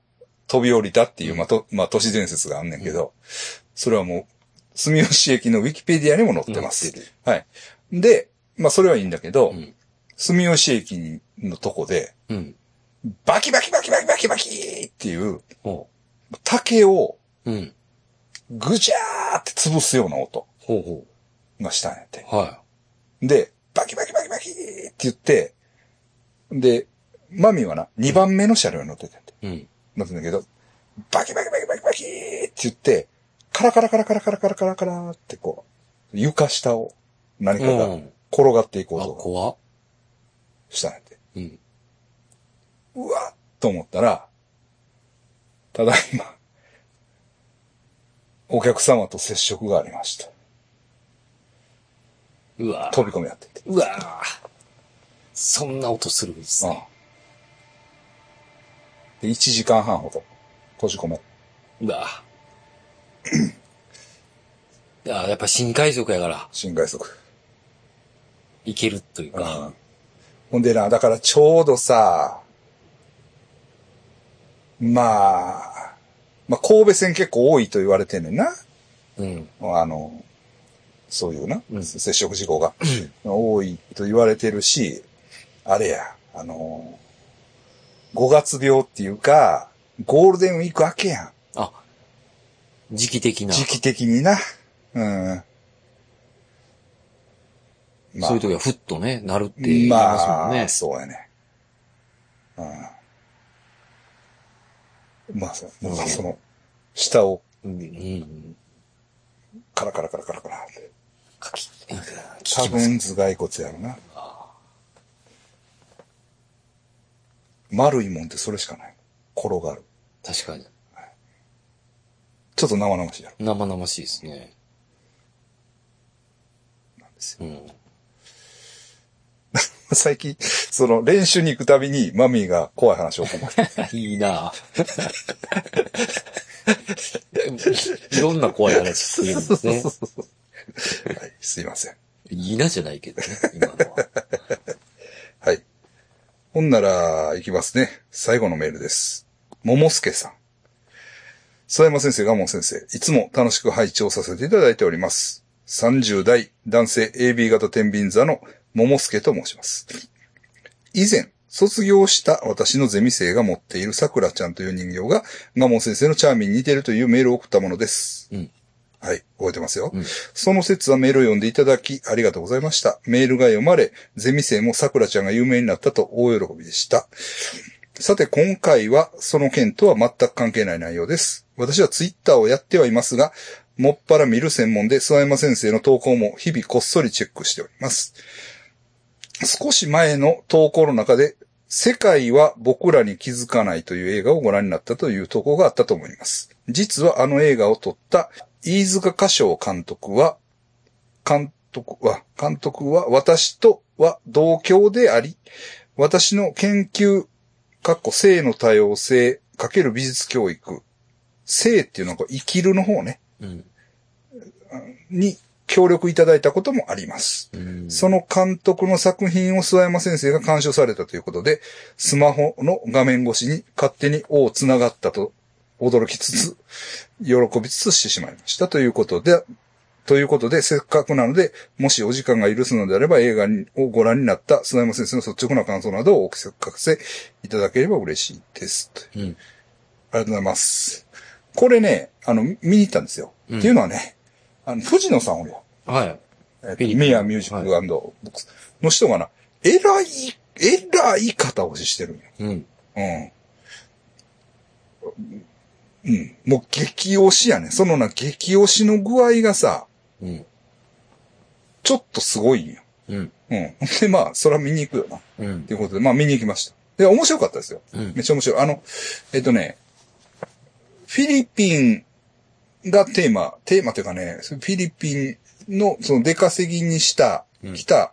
飛び降りたっていう、まあ、と、まあ、都市伝説があんねんけど、それはもう、住吉駅のウィキペディアにも載ってます。はい。で、まあ、それはいいんだけど、うん。住吉駅のとこで、うん。バキバキバキバキバキバキっていう、竹を。ぐじゃーって潰すような音がしたんやって。う。はで、バキバキバキバキって言って、で、マミはな、2番目の車両に乗っててんて。うん。乗ってんだけど、バキバキバキバキバキって言って、カラカラカラカラカラカラカラカラってこう、床下を何かが転がっていこ、うと怖したんやって。うん。うわっと思ったら、ただいま、お客様と接触がありました。うわ飛び込みやってて。うわそんな音するんですうんね。で、1時間半ほど閉じ込め。うわ いや、やっぱ新快速やから、新快速。いけるといううんか。ほんでな、だからちょうどさ、まあ、まあ神戸線結構多いと言われてんねんな。うん。あの、そういうな、うん接触事故が多いと言われてるし、あれや、あの、5月病っていうか、ゴールデンウィーク明けやん。あ、時期的な。時期的にな。うん。まあそういう時はふっとね、なるって言いますもんまねあ、。そうやね。うん。まあ、そう。まあ、その、下をうん。うん。カラカラカラカラカラって。かき、多。分頭蓋骨やろな。丸いもんってそれしかない。転がる。確かに。ちょっと生々しいやろ。生々しいですね。なんですよ。うん。最近、その練習に行くたびにマミーが怖い話を思う。いいな いろんな怖い話してるんですね。はい、すいません。いいなじゃないけどね、今のは。はい。ほんなら、いきますね。最後のメールです。桃助さん。諏訪山先生、ガモン先生、いつも楽しく配置をさせていただいております。30代男性 AB 型天秤座の桃助と申します。以前、卒業した私のゼミ生が持っている桜ちゃんという人形が、ガモン先生のチャーミーに似てるというメールを送ったものです。うん。はい、覚えてますよ。うんその説はメールを読んでいただき、ありがとうございました。メールが読まれ、ゼミ生も桜ちゃんが有名になったと大喜びでした。さて、今回はその件とは全く関係ない内容です。私はツイッターをやってはいますが、もっぱら見る専門で諏訪山先生の投稿も日々こっそりチェックしております。少し前の投稿の中で、世界は僕らに気づかないという映画をご覧になったという投稿があったと思います。実はあの映画を撮った飯塚歌唱監督は、監督は、監督は私とは同郷であり、私の研究、かっこ性の多様性かける美術教育、性っていうのはこう生きるの方ね、うん。に協力いただいたこともあります。うん。その監督の作品を諏訪山先生が鑑賞されたということで、スマホの画面越しに勝手に王繋がったと驚きつつ、喜びつつしてしまいましたということで、ということで、せっかくなので、もしお時間が許すのであれば映画をご覧になった諏訪山先生の率直な感想などをお聞かせいただければ嬉しいです。うん。ありがとうございます。これね、あの、見に行ったんですよ。うんっていうのはね、あの、藤野さんおるよ。はい。えっメアミュージックブックスの人がな、えらい、えらい肩押ししてるんよ。うん。うん。うん。もう激押しやね。そのな、激押しの具合がさ、うん。ちょっとすごいんよ。うん。うん。で、まあ、それは見に行くよな。うんと。いうことで、まあ見に行きました。で、面白かったですよ。うんめっちゃ面白い。あの、えっとね、フィリピンがテーマ、テーマというかね、フィリピンのその出稼ぎにした、うん来た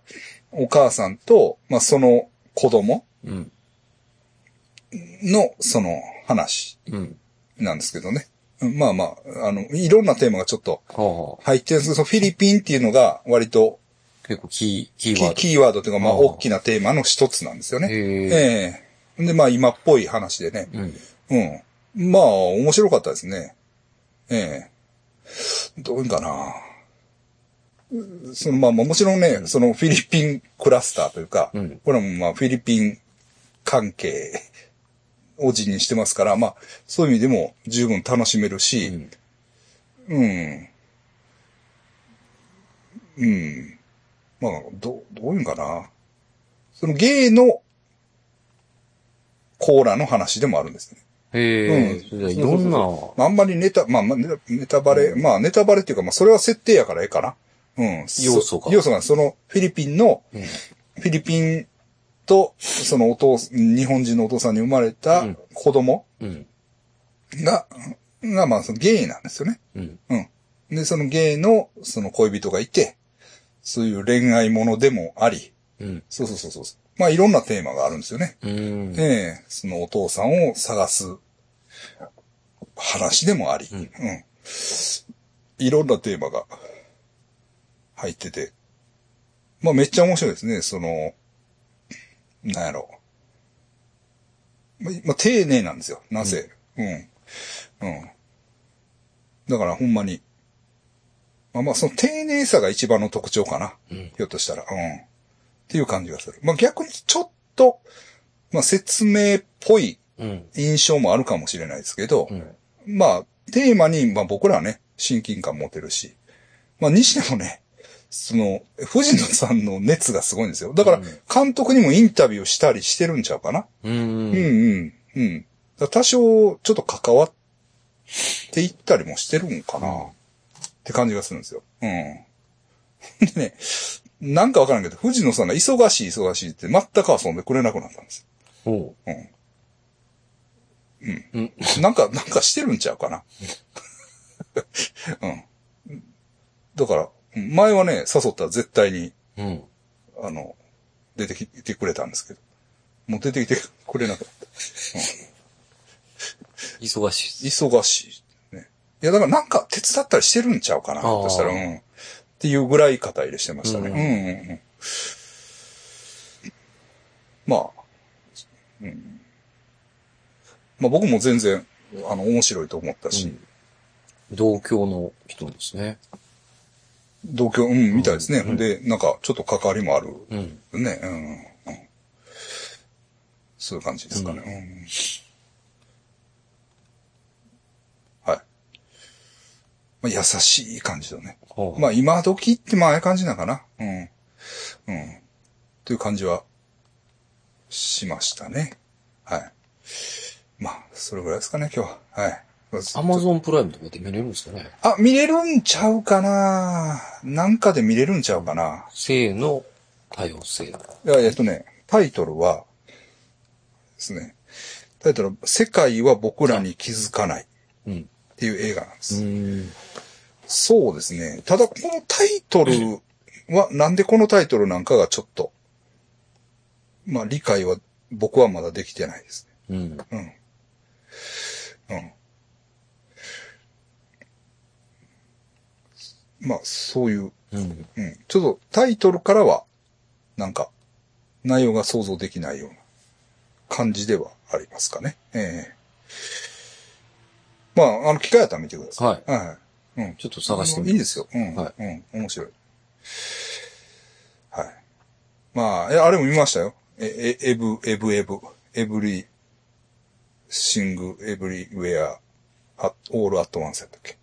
お母さんと、まあその子供うん。のその話うん。なんですけどね。まあまあ、あの、いろんなテーマがちょっと。入ってるんですけど、そのフィリピンっていうのが割と結構キー、キーキワード。キーワードというかまあ大きなテーマの一つなんですよね。へえ。ええで、まあ今っぽい話でね。うん。うん。まあ、面白かったですね。ええどういうんかな。そのまあ、まあもちろんね、そのフィリピンクラスターというか、うんこれもまあフィリピン関係を辞任してますから、まあ、そういう意味でも十分楽しめるうし、ん。うん。うん。まあ、ど、どういうんかな。そのゲイのコーラの話でもあるんですね。へえ。うんそれじゃあいろんな、まあ、あんまりネタ、まあ、まあ、ネタネタバレ、まあ、ネタバレっていうか、まあ、それは設定やからええかな。うん。そ要素が要素が、その、フィリピンの、うん。フィリピンと、そのお父、日本人のお父さんに生まれたうん子供うん。が、が、まあ、そのゲイなんですよね。うん。うん。で、そのゲイの、その恋人がいて、そういう恋愛ものでもあり、うん。そうそうそうそう。まあ、いろんなテーマがあるんですよね。うん。ええそのお父さんを探す話でもあり、うんうんいろんなテーマが入ってて、まあめっちゃ面白いですね、その、なんやろ。まあ、まあ丁寧なんですよ、なぜ？うん。うん。だからほんまに、まあまあその丁寧さが一番の特徴かな。うん。ひょっとしたら。うん。っていう感じがする。まあ逆にちょっと、まあ説明っぽいうん。印象もあるかもしれないですけど、うん。まあテーマに、まあ僕らはね、親近感持てるし、まあにしてもね、その、藤野さんの熱がすごいんですよ。だからうん、監督にもインタビューしたりしてるんちゃうかな？うん。うんうん、うん。多少ちょっと関わっていったりもしてるんかな、って感じがするんですよ。うん。でね、なんかわからんけど、藤野さんが忙しい忙しいって全く遊んでくれなくなったんですほう。うん。うん。よ。なんか、なんかしてるんちゃうかな。うん。だから、前はね、誘ったら絶対に、うん。あの、出てきてくれたんですけど、もう出てきてくれなくなった。忙しい。忙しい。ね。いや、だからなんか手伝ったりしてるんちゃうかな、としたら、うん。っていうぐらい肩入れしてましたね。ううんん、うん、うん。まあ、まあ僕も全然、あの、面白いと思ったし、うん同郷の人ですね。同居、うん、みたいですね。うんで、なんか、ちょっと関わりもある。うん。ね、うん。うんそういう感じですかね。うんはい。まあ、優しい感じだね。はあまあ、今時ってまあ、ああいう感じなのかな。うん。うん。という感じは、しましたね。はい。まあ、それぐらいですかね、今日は。はい。アマゾンプライムとかで見れるんですかね？あ、見れるんちゃうかななんかで見れるんちゃうかな性の多様性。いや、えっとね、タイトルは、ですね。タイトルは、世界は僕らに気づかないっうん。ていう映画なんです。うん。そうですね。ただ、このタイトルは、なんでこのタイトルなんかがちょっと、まあ、理解は僕はまだできてないですうん。ね。うん。うん。まあ、そういう、うん。うん。ちょっとタイトルからは、なんか、内容が想像できないような感じではありますかね。ええまあ、あの、機会やったら見てください。はい。はい。うん。ちょっと探してみいいですよ。うん。はうん。面白い。はい。まあ、え、あれも見ましたよ。え、え、エブ、エブ、エブ、エブリ、シング、エブリウェア、アオールアットワンスやったっけ？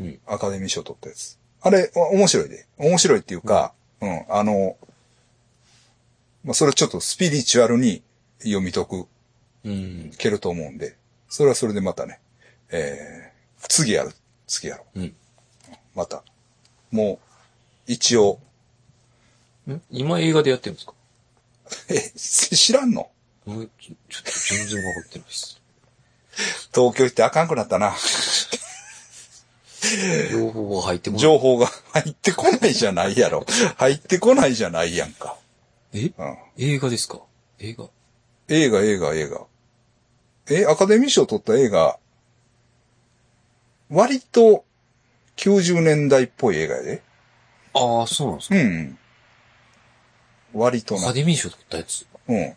うん。アカデミー賞取ったやつ。あれ、お面白いで。面白いっていうか、うん、あの、まあ、それちょっとスピリチュアルに読み解く、うん。けると思うんで、それはそれでまたね、えー、次やる。次やろう。うん。また。もう、一応、ん？今映画でやってるんですか？え、知らんの？うんちょちょっと全然わかってないです。東京行ってあかんくなったな。情報が入ってこない。情報が 入ってこないじゃないやろ。入ってこないじゃないやんか。え？うん。映画ですか？映画映画、映画、映画。え、アカデミー賞取った映画、割と90年代っぽい映画やで。ああ、そうなんですか。うん。割となアカ。デミー賞取ったやつ。うん。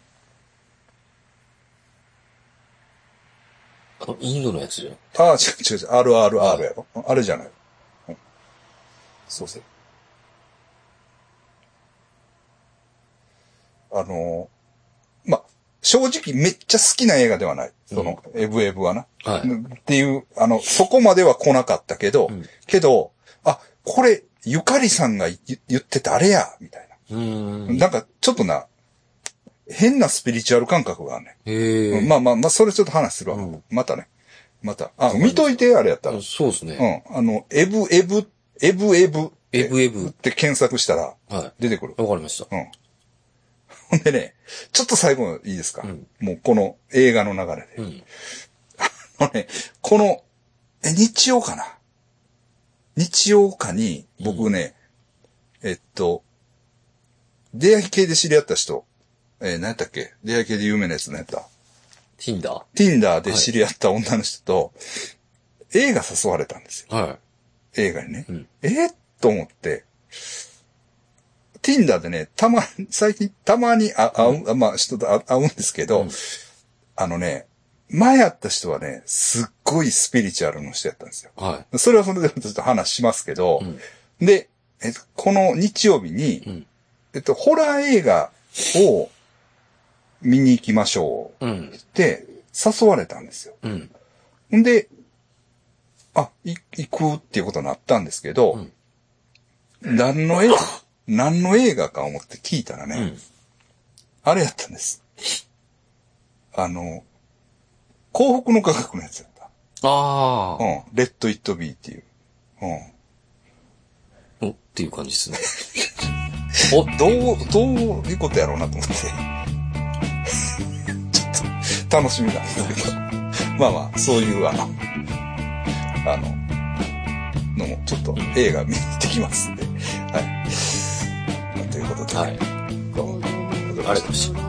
あの、インドのやつじゃん。ああ、違う違う違う。RRR やろ。あれじゃない。うんそうそう。あの正直めっちゃ好きな映画ではない。その、エブエブはな。はい。っていう、あの、そこまでは来なかったけど、うんけど、あ、これ、ゆかりさんが言言ってたあれや、みたいな。ん。なんか、ちょっとな、変なスピリチュアル感覚があるね。へえ。まあまあまあ、それちょっと話するわ。うんまたね。また。あ、見といて、あれやったら。あそうですね。うん。あの、エブ、エブ、エブ、エブ。エブエブって検索したら、は出てくる。い。わかりました。うん。ほ んでね、ちょっと最後いいですか、うんもうこの映画の流れで。うん。あのね、この、え、日曜かな？日曜かに、僕ね、えっと、出会い系で知り合った人、えー何やったっけ？出会い系で有名なやつ何やった？Tinder? ?Tinder で知り合った女の人と、映画誘われたんですよ。は映画にね。うんえー？と思って、Tinder でね、たま、最近たまにあ会う、まあ人と会会うんですけど、うんあのね、前会った人はね、すっごいスピリチュアルの人やったんですよ。い。はそれはそれでちょっと話しますけど、うんで、えっと、この日曜日に、うんえっと、ホラー映画を見に行きましょい。う。うんって誘われたんですよ。うん。んで、あ、い行くっていうことになったんですけど、うん何の映画、何の映画か思って聞いたらね、うん。あれやったんです。あの、幸福の科学のやつやった。ああ。うん。レッド・イット・ビーっていう。うん。おっていう感じですね。お、どう、どういうことやろうなと思って。ちょっと、楽しみなんですけど。まあまあ、そういう、あの、あの、のも、ちょっと映画見に行ってきます。はい。まあということで、はい。どうもありがとうございまし